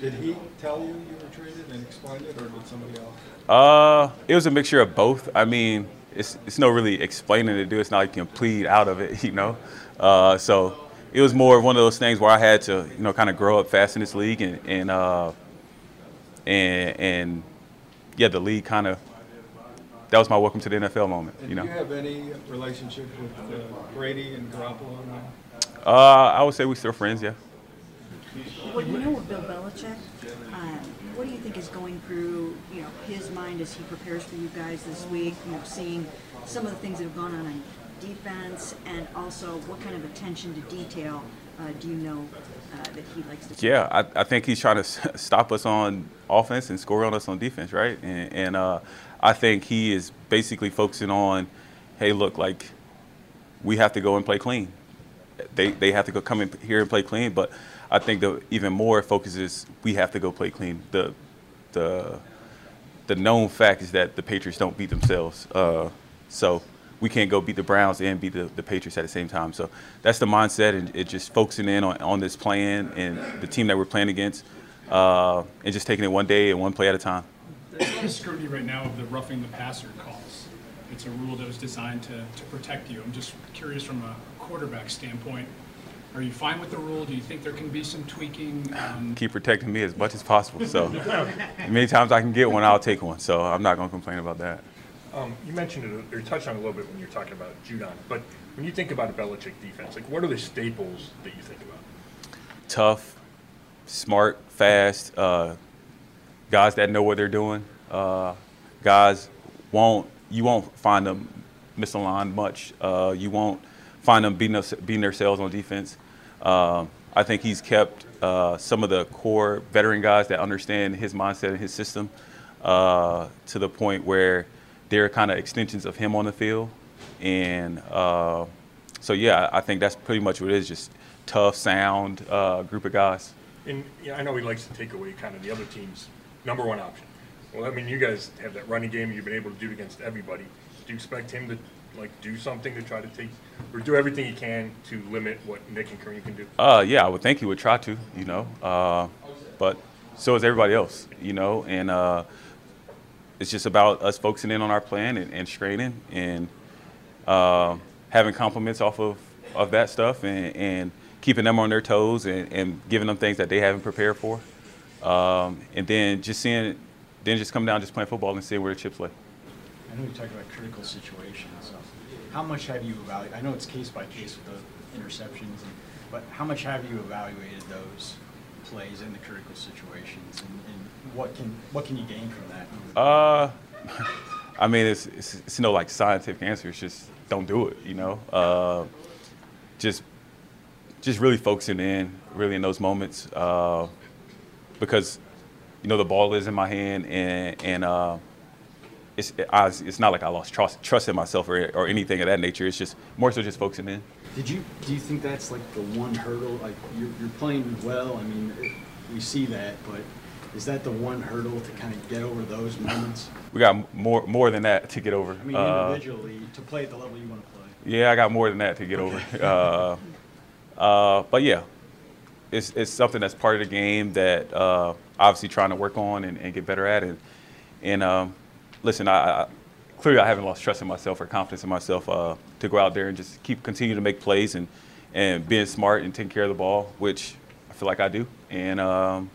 Did he tell you you were traded and explain it, or did somebody else? Uh, it was a mixture of both. I mean, it's it's no really explaining to do. It's not like you can plead out of it, you know. Uh, so it was more of one of those things where I had to, you know, kind of grow up fast in this league, and and uh, and, and yeah, the league kind of that was my welcome to the NFL moment, And you know. do you have any relationship with uh, Brady and Garoppolo now? Uh, I would say we're still friends, yeah. Well, you know with Bill Belichick, um, what do you think is going through, you know, his mind as he prepares for you guys this week? You know, seeing some of the things that have gone on on defense, and also what kind of attention to detail uh, do you know uh, that he likes to? Yeah, I, I think he's trying to stop us on offense and score on us on defense, right? And, and uh, I think he is basically focusing on, hey, look, like we have to go and play clean. They they have to go come in here and play clean, but I think the even more focus is we have to go play clean. The the the known fact is that the Patriots don't beat themselves. Uh, so we can't go beat the Browns and beat the, the Patriots at the same time. So that's the mindset, and it just focusing in on, on this plan and the team that we're playing against, uh, and just taking it one day and one play at a time. There's a lot of scrutiny right now of the roughing the passer calls. It's a rule that was designed to, to protect you. I'm just curious from a quarterback standpoint, are you fine with the rule? Do you think there can be some tweaking? Um, Keep protecting me as much as possible. So many times I can get one, I'll take one. So I'm not going to complain about that. Um, you mentioned it, or touched on it a little bit when you were talking about Judon, but when you think about a Belichick defense, like what are the staples that you think about? tough, smart, fast, uh, guys that know what they're doing. Uh, guys won't you won't find them misaligned much. Uh, you won't find them beating, us, beating themselves on defense. Um I think he's kept uh, some of the core veteran guys that understand his mindset and his system uh, to the point where they're kind of extensions of him on the field. And uh, so, yeah, I think that's pretty much what it is just tough, sound uh, group of guys. And I know he likes to take away kind of the other team's number one option. Well, I mean, you guys have that running game you've been able to do against everybody. Do you expect him to like do something to try to take or do everything he can to limit what Nick and Kareem can do? Uh, yeah, I would think he would try to, you know, uh, but so is everybody else, you know, and uh, it's just about us focusing in on our plan and, and straining and uh, having compliments off of, of that stuff and, and keeping them on their toes and, and giving them things that they haven't prepared for. Um, and then just seeing, then just come down, just playing football and seeing where the chips lay. I know you talked about critical situations. How much have you evaluated? I know it's case by case with the interceptions, but how much have you evaluated those plays in the critical situations, and, and what can what can you gain from that? Uh, I mean, it's, it's it's no like scientific answer. It's just don't do it. You know, uh, just just really focusing in, really in those moments, uh, because you know the ball is in my hand, and and uh, it's I, it's not like I lost trust trust in myself or or anything of that nature. It's just more so just focusing in. Did you do you think that's like the one hurdle? Like you're, you're playing well. I mean, it, we see that, but is that the one hurdle to kind of get over those moments? We got more more than that to get over. I mean, Uh, individually, to play at the level you want to play. Yeah, I got more than that to get over. Uh, uh, but yeah, it's it's something that's part of the game that uh, obviously trying to work on and, and get better at. And and um, listen, I, I clearly I haven't lost trust in myself or confidence in myself uh, to go out there and just keep continue to make plays and and being smart and taking care of the ball, which I feel like I do. And um,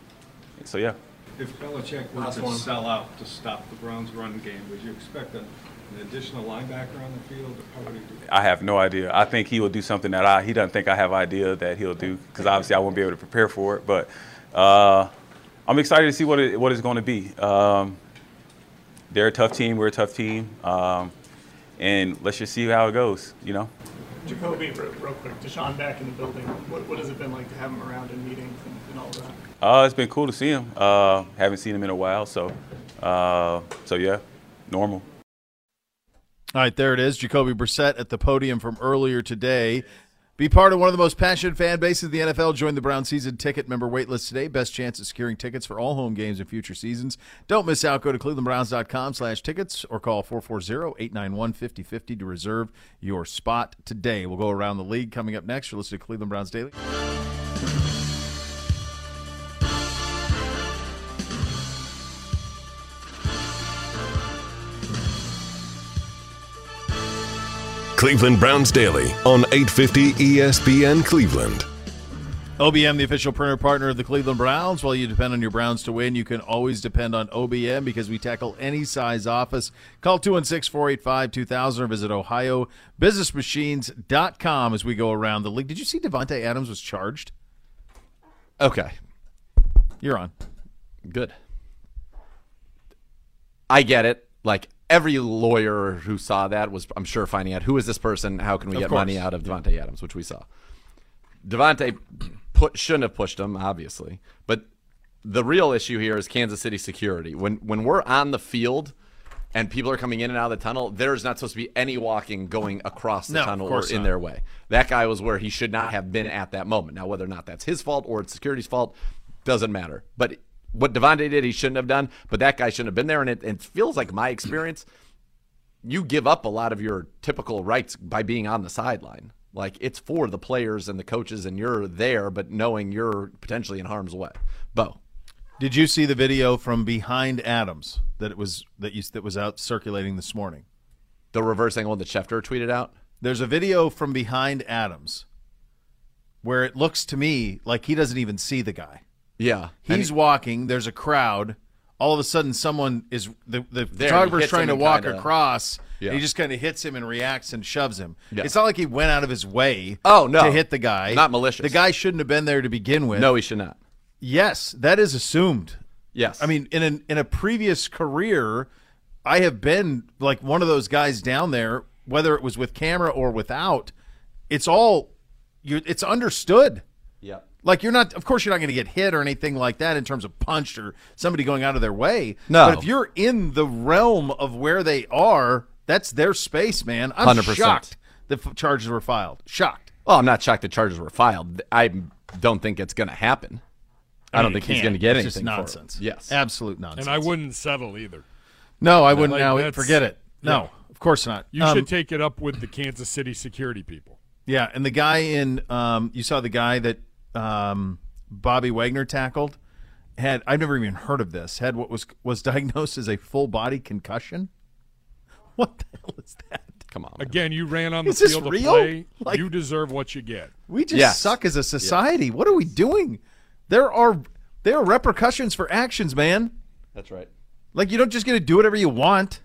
so yeah. If Belichick were Last to one. sell out to stop the Browns' run game, would you expect an an additional linebacker on the field? Or how would he do that? I have no idea. I think he will do something that I he doesn't think I have idea that he'll do because obviously I won't be able to prepare for it. But uh, I'm excited to see what it, what it's going to be. Um, they're a tough team. We're a tough team, um, and let's just see how it goes. You know. Jacoby, real, real quick, Deshaun back in the building. What, what has it been like to have him around in meetings and, and and all that? Uh, it's been cool to see him. Uh, haven't seen him in a while, so uh, so yeah, normal. All right, there it is. Jacoby Brissett at the podium from earlier today. Be part of one of the most passionate fan bases of the NFL. Join the Brown season ticket member waitlist today. Best chance at securing tickets for all home games in future seasons. Don't miss out. Go to clevelandbrowns.com slash tickets or call 440-891-5050 to reserve your spot today. We'll go around the league coming up next. You're listening to Cleveland Browns Daily. Cleveland Browns Daily on 850 ESPN Cleveland. OBM, the official printer partner of the Cleveland Browns. While you depend on your Browns to win, you can always depend on OBM because we tackle any size office. Call 216 485 2000 or visit OhioBusinessMachines.com as we go around the league. Did you see Davante Adams was charged? Okay. You're on. Good. I get it. Like every lawyer who saw that was, I'm sure, finding out who is this person? How can we Of get course. money out of Davante Adams, which we saw. Davante put, shouldn't have pushed him, obviously, but the real issue here is Kansas City security. When when we're on the field and people are coming in and out of the tunnel, there's not supposed to be any walking going across the No, tunnel or in not. their way. That guy was where he should not have been at that moment. Now, whether or not that's his fault or it's security's fault doesn't matter. But what Davante did, he shouldn't have done. But that guy shouldn't have been there. And it, it feels like my experience. You give up a lot of your typical rights by being on the sideline. Like it's for the players and the coaches, and you're there, but knowing you're potentially in harm's way. Beau, Did you see the video from behind Adams that it was that you that was out circulating this morning? the reverse angle that Schefter tweeted out. There's a video from behind Adams where it looks to me like he doesn't even see the guy. Yeah, He's he- walking. There's a crowd. All of a sudden, someone is the the There, photographer's trying to walk kinda- across. Yeah. He just kind of hits him and reacts and shoves him. Yeah. It's not like he went out of his way. Oh, no. to hit the guy. Not malicious. The guy shouldn't have been there to begin with. No, he should not. Yes, that is assumed. Yes. I mean, in an, in a previous career, I have been like one of those guys down there, whether it was with camera or without. It's all you. It's understood. Yeah. Like you're not, of course, you're not going to get hit or anything like that in terms of punched or somebody going out of their way. No. but if you're in the realm of where they are, that's their space, man. I'm 100%. shocked the f- charges were filed. Shocked. Well, I'm not shocked the charges were filed. I don't think it's going to happen. I, don't think he's can't. going to get It's anything. just for it. nonsense. Yes. Absolute nonsense. And I wouldn't settle either. No, I wouldn't. Like, now forget it. No, yeah. of course not. You Um, should take it up with the Kansas City security people. Yeah, and the guy in um, you saw the guy that um, Bobby Wagner tackled had I've never even heard of this had what was was diagnosed as a full body concussion. What the hell is that? Come on. Again, you ran on the Is this field real? to play. Like- you deserve what you get. We just Yes. suck as a society. What are we doing? There are there are repercussions for actions, man. That's right. Like you don't just get to do whatever you want.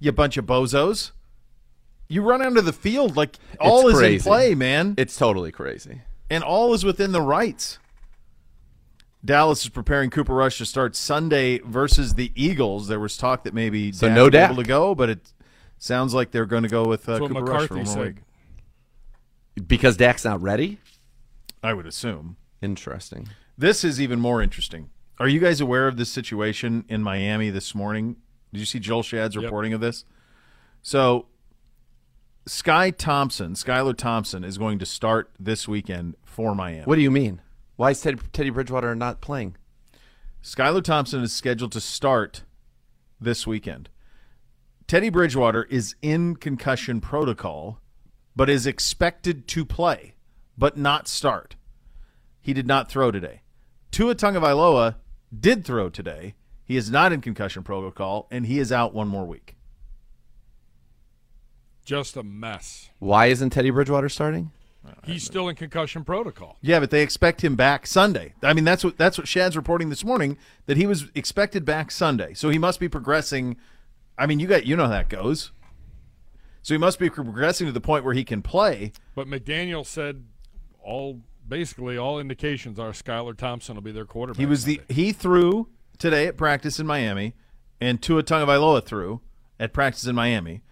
You bunch of bozos. You run onto the field like all It's is crazy. in play, man. It's totally crazy. And all is within the rights. Dallas is preparing Cooper Rush to start Sunday versus the Eagles. There was talk that maybe So Dak no would Dak. able to go, but it sounds like they're going to go with uh, That's what Cooper Rush for McCarthy one week. Because Dak's not ready? I would assume. Interesting. This is even more interesting. Are you guys aware of this situation in Miami this morning? Did you see Joe Schad's Yep. reporting of this? So, Sky Thompson, Skylar Thompson, is going to start this weekend for Miami. What do you mean? Why is Teddy, Teddy Bridgewater not playing? Skylar Thompson is scheduled to start this weekend. Teddy Bridgewater is in concussion protocol, but is expected to play, but not start. He did not throw today. Tua Tagovailoa did throw today. He is not in concussion protocol, and he is out one more week. Just a mess. Why isn't Teddy Bridgewater starting? He's still in concussion protocol. Yeah, but they expect him back Sunday. I mean, that's what that's what Schad's reporting this morning that he was expected back Sunday. So he must be progressing. I mean, you got you know how that goes. So he must be progressing to the point where he can play. But McDaniel said all basically all indications are Skylar Thompson will be their quarterback. He was the he threw today at practice in Miami, and Tua Tagovailoa threw at practice in Miami.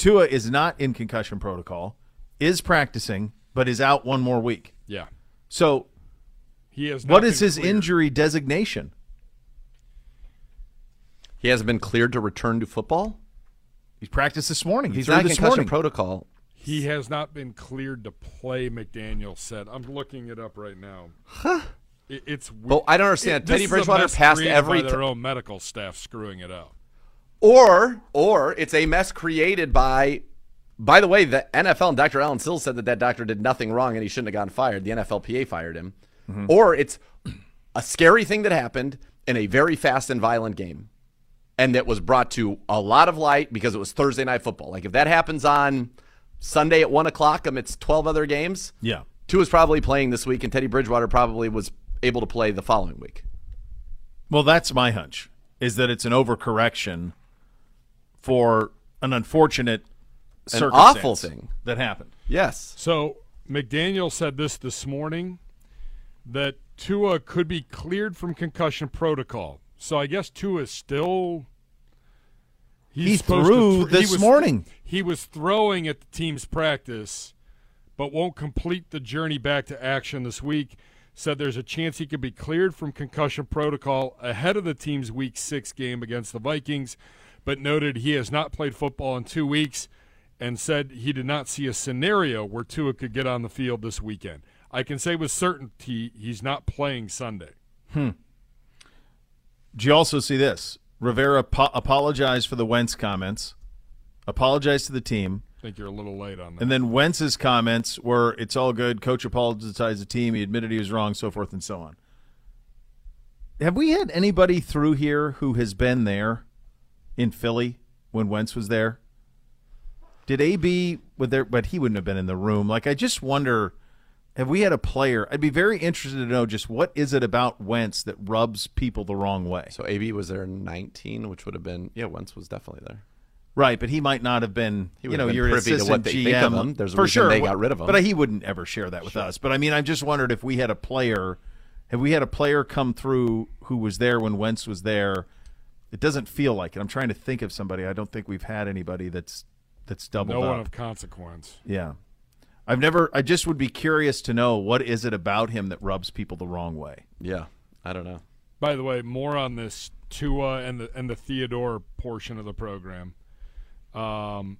Tua is not in concussion protocol, is practicing, but is out one more week. Yeah. So He has. What is been his cleared. injury designation? He hasn't been cleared to return to football. He's practiced this morning. He He's not in this concussion morning. protocol. He has not been cleared to play. McDaniel said. I'm looking it up right now. Huh? It, it's. well. I don't understand. It, Teddy this is a Bridgewater mess passed every by t- their own medical staff screwing it up. Or or it's a mess created by by the way, the NFL and Dr. Allen Sills said that that doctor did nothing wrong and he shouldn't have gotten fired. The NFLPA fired him. Mm-hmm. Or it's a scary thing that happened in a very fast and violent game and that was brought to a lot of light because it was Thursday night football. Like if that happens on Sunday at one o'clock amidst twelve other games, Yeah. Tua is probably playing this week and Teddy Bridgewater probably was able to play the following week. Well, that's my hunch. Is that it's an overcorrection for an unfortunate, An circumstance awful thing. that happened. Yes. So McDaniel said this this morning that Tua could be cleared from concussion protocol. So I guess Tua is still. He supposed threw to thr- he this was- morning. He was throwing at the team's practice, but won't complete the journey back to action this week. Said there's a chance he could be cleared from concussion protocol ahead of the team's Week Six game against the Vikings, but noted he has not played football in two weeks, and said he did not see a scenario where Tua could get on the field this weekend. I can say with certainty he's not playing Sunday. Hmm. Do you also see this? Rivera po- apologized for the Wentz comments, apologized to the team, I think you're a little late on that. and then Wentz's comments were, "It's all good." Coach apologized to the team. He admitted he was wrong, so forth and so on. Have we had anybody through here who has been there in Philly when Wentz was there? Did AB with there? But he wouldn't have been in the room. Like I just wonder, have we had a player? I'd be very interested to know just what is it about Wentz that rubs people the wrong way. So AB was there in 19, which would have been yeah. Wentz was definitely there. Right, but he might not have been. He you know, have been you're privy to assistant what they GM. think of him. There's a for reason sure. they got rid of him. But he wouldn't ever share that with us. But I mean, I just wondered if we had a player, have we had a player come through who was there when Wentz was there? It doesn't feel like it. I'm trying to think of somebody. I don't think we've had anybody that's that's doubled no up. one of consequence. Yeah. I've never I just would be curious to know what is it about him that rubs people the wrong way. Yeah. I don't know. By the way, more on this Tua and the and the Theodore portion of the program. Um,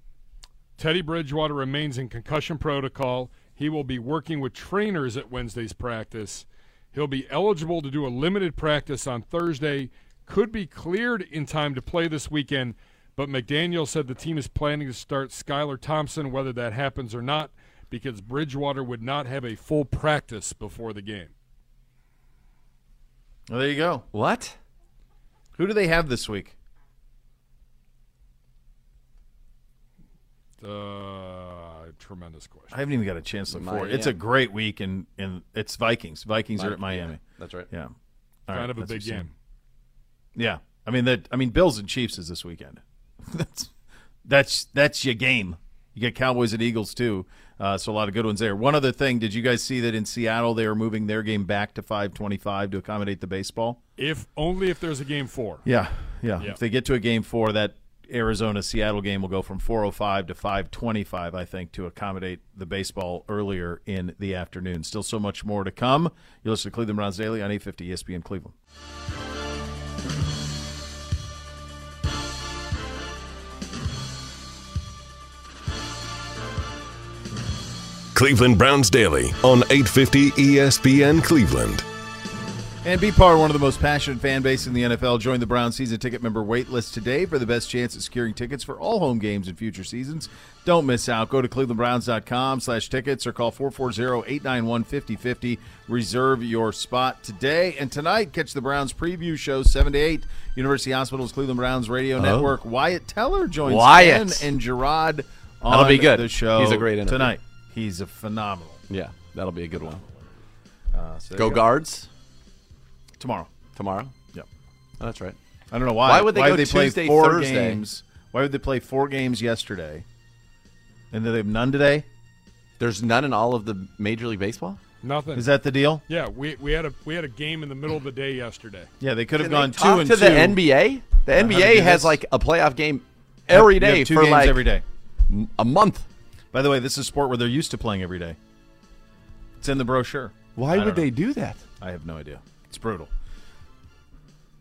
Teddy Bridgewater remains in concussion protocol. He will be working with trainers at Wednesday's practice. He'll be eligible to do a limited practice on Thursday. Could be cleared in time to play this weekend, but McDaniel said the team is planning to start Skylar Thompson, whether that happens or not, because Bridgewater would not have a full practice before the game. Well, there you go. What? Who do they have this week? Uh, tremendous question. I haven't even got a chance to look for it. It's a great week, and and it's Vikings. Vikings are at Miami, Miami. yeah, that's right. Yeah, Kind of a that's big what I'm game. Yeah, I mean that. I mean Bills and Chiefs is this weekend. that's that's that's your game. You get Cowboys and Eagles too. Uh, so a lot of good ones there. One other thing, did you guys see that in Seattle they are moving their game back to 525 to accommodate the baseball? If only if there's a game four. Yeah, yeah. Yeah. If they get to a game four, that Arizona Seattle game will go from 405 to 525, I think, to accommodate the baseball earlier in the afternoon. Still so much more to come. You listen to Cleveland Browns Daily on 850 ESPN Cleveland. Cleveland Browns Daily on 850 ESPN Cleveland. And be part of one of the most passionate fan base in the NFL. Join the Brown season ticket member waitlist today for the best chance at securing tickets for all home games in future seasons. Don't miss out. Go to clevelandbrowns.com slash tickets or call 440-891-5050. Reserve your spot today. And tonight, catch the Browns preview show 7 to 8. University Hospital's Cleveland Browns radio Oh. network. Wyatt Teller joins Wyatt. Ken and Gerard on That'll be good. the show He's a great interview. tonight. He's a phenomenal. Yeah, that'll be a good one. Uh, so Go guards tomorrow. tomorrow. Yep. Oh, that's right. I don't know why. Why would they go play Tuesday, four Thursday? games? Why would they play four games yesterday, and then they have none today? There's none in all of the Major League Baseball. Nothing. Is that the deal? Yeah, we, we had a we had a game in the middle of the day yesterday. Yeah, they could have Can they gone talk two and to two. the NBA. The how to NBA has this? like a playoff game every day You have two for games like every day, a month. By the way, this is a sport where they're used to playing every day. It's in the brochure. Why would know. they do that? I have no idea. It's brutal.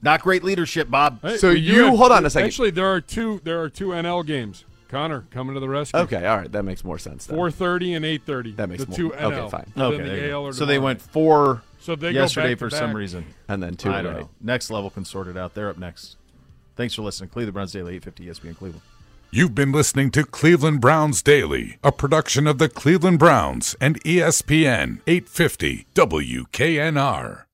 Not great leadership, Bob. Hey, So you- have- hold on a second. Actually, there are two. There are two NL games. Connor coming to the rescue. Okay, all right, that makes more sense. Four thirty and eight thirty. That makes the more- two okay, NL. fine. Then Okay, the there you AL go. are so they went four So they go yesterday back for some reason, And then two I don't know. Next level can sort it out. They're up next. Thanks for listening. Cleveland Browns Daily, eight fifty ESPN Cleveland. You've been listening to Cleveland Browns Daily, a production of the Cleveland Browns and ESPN 850 WKNR.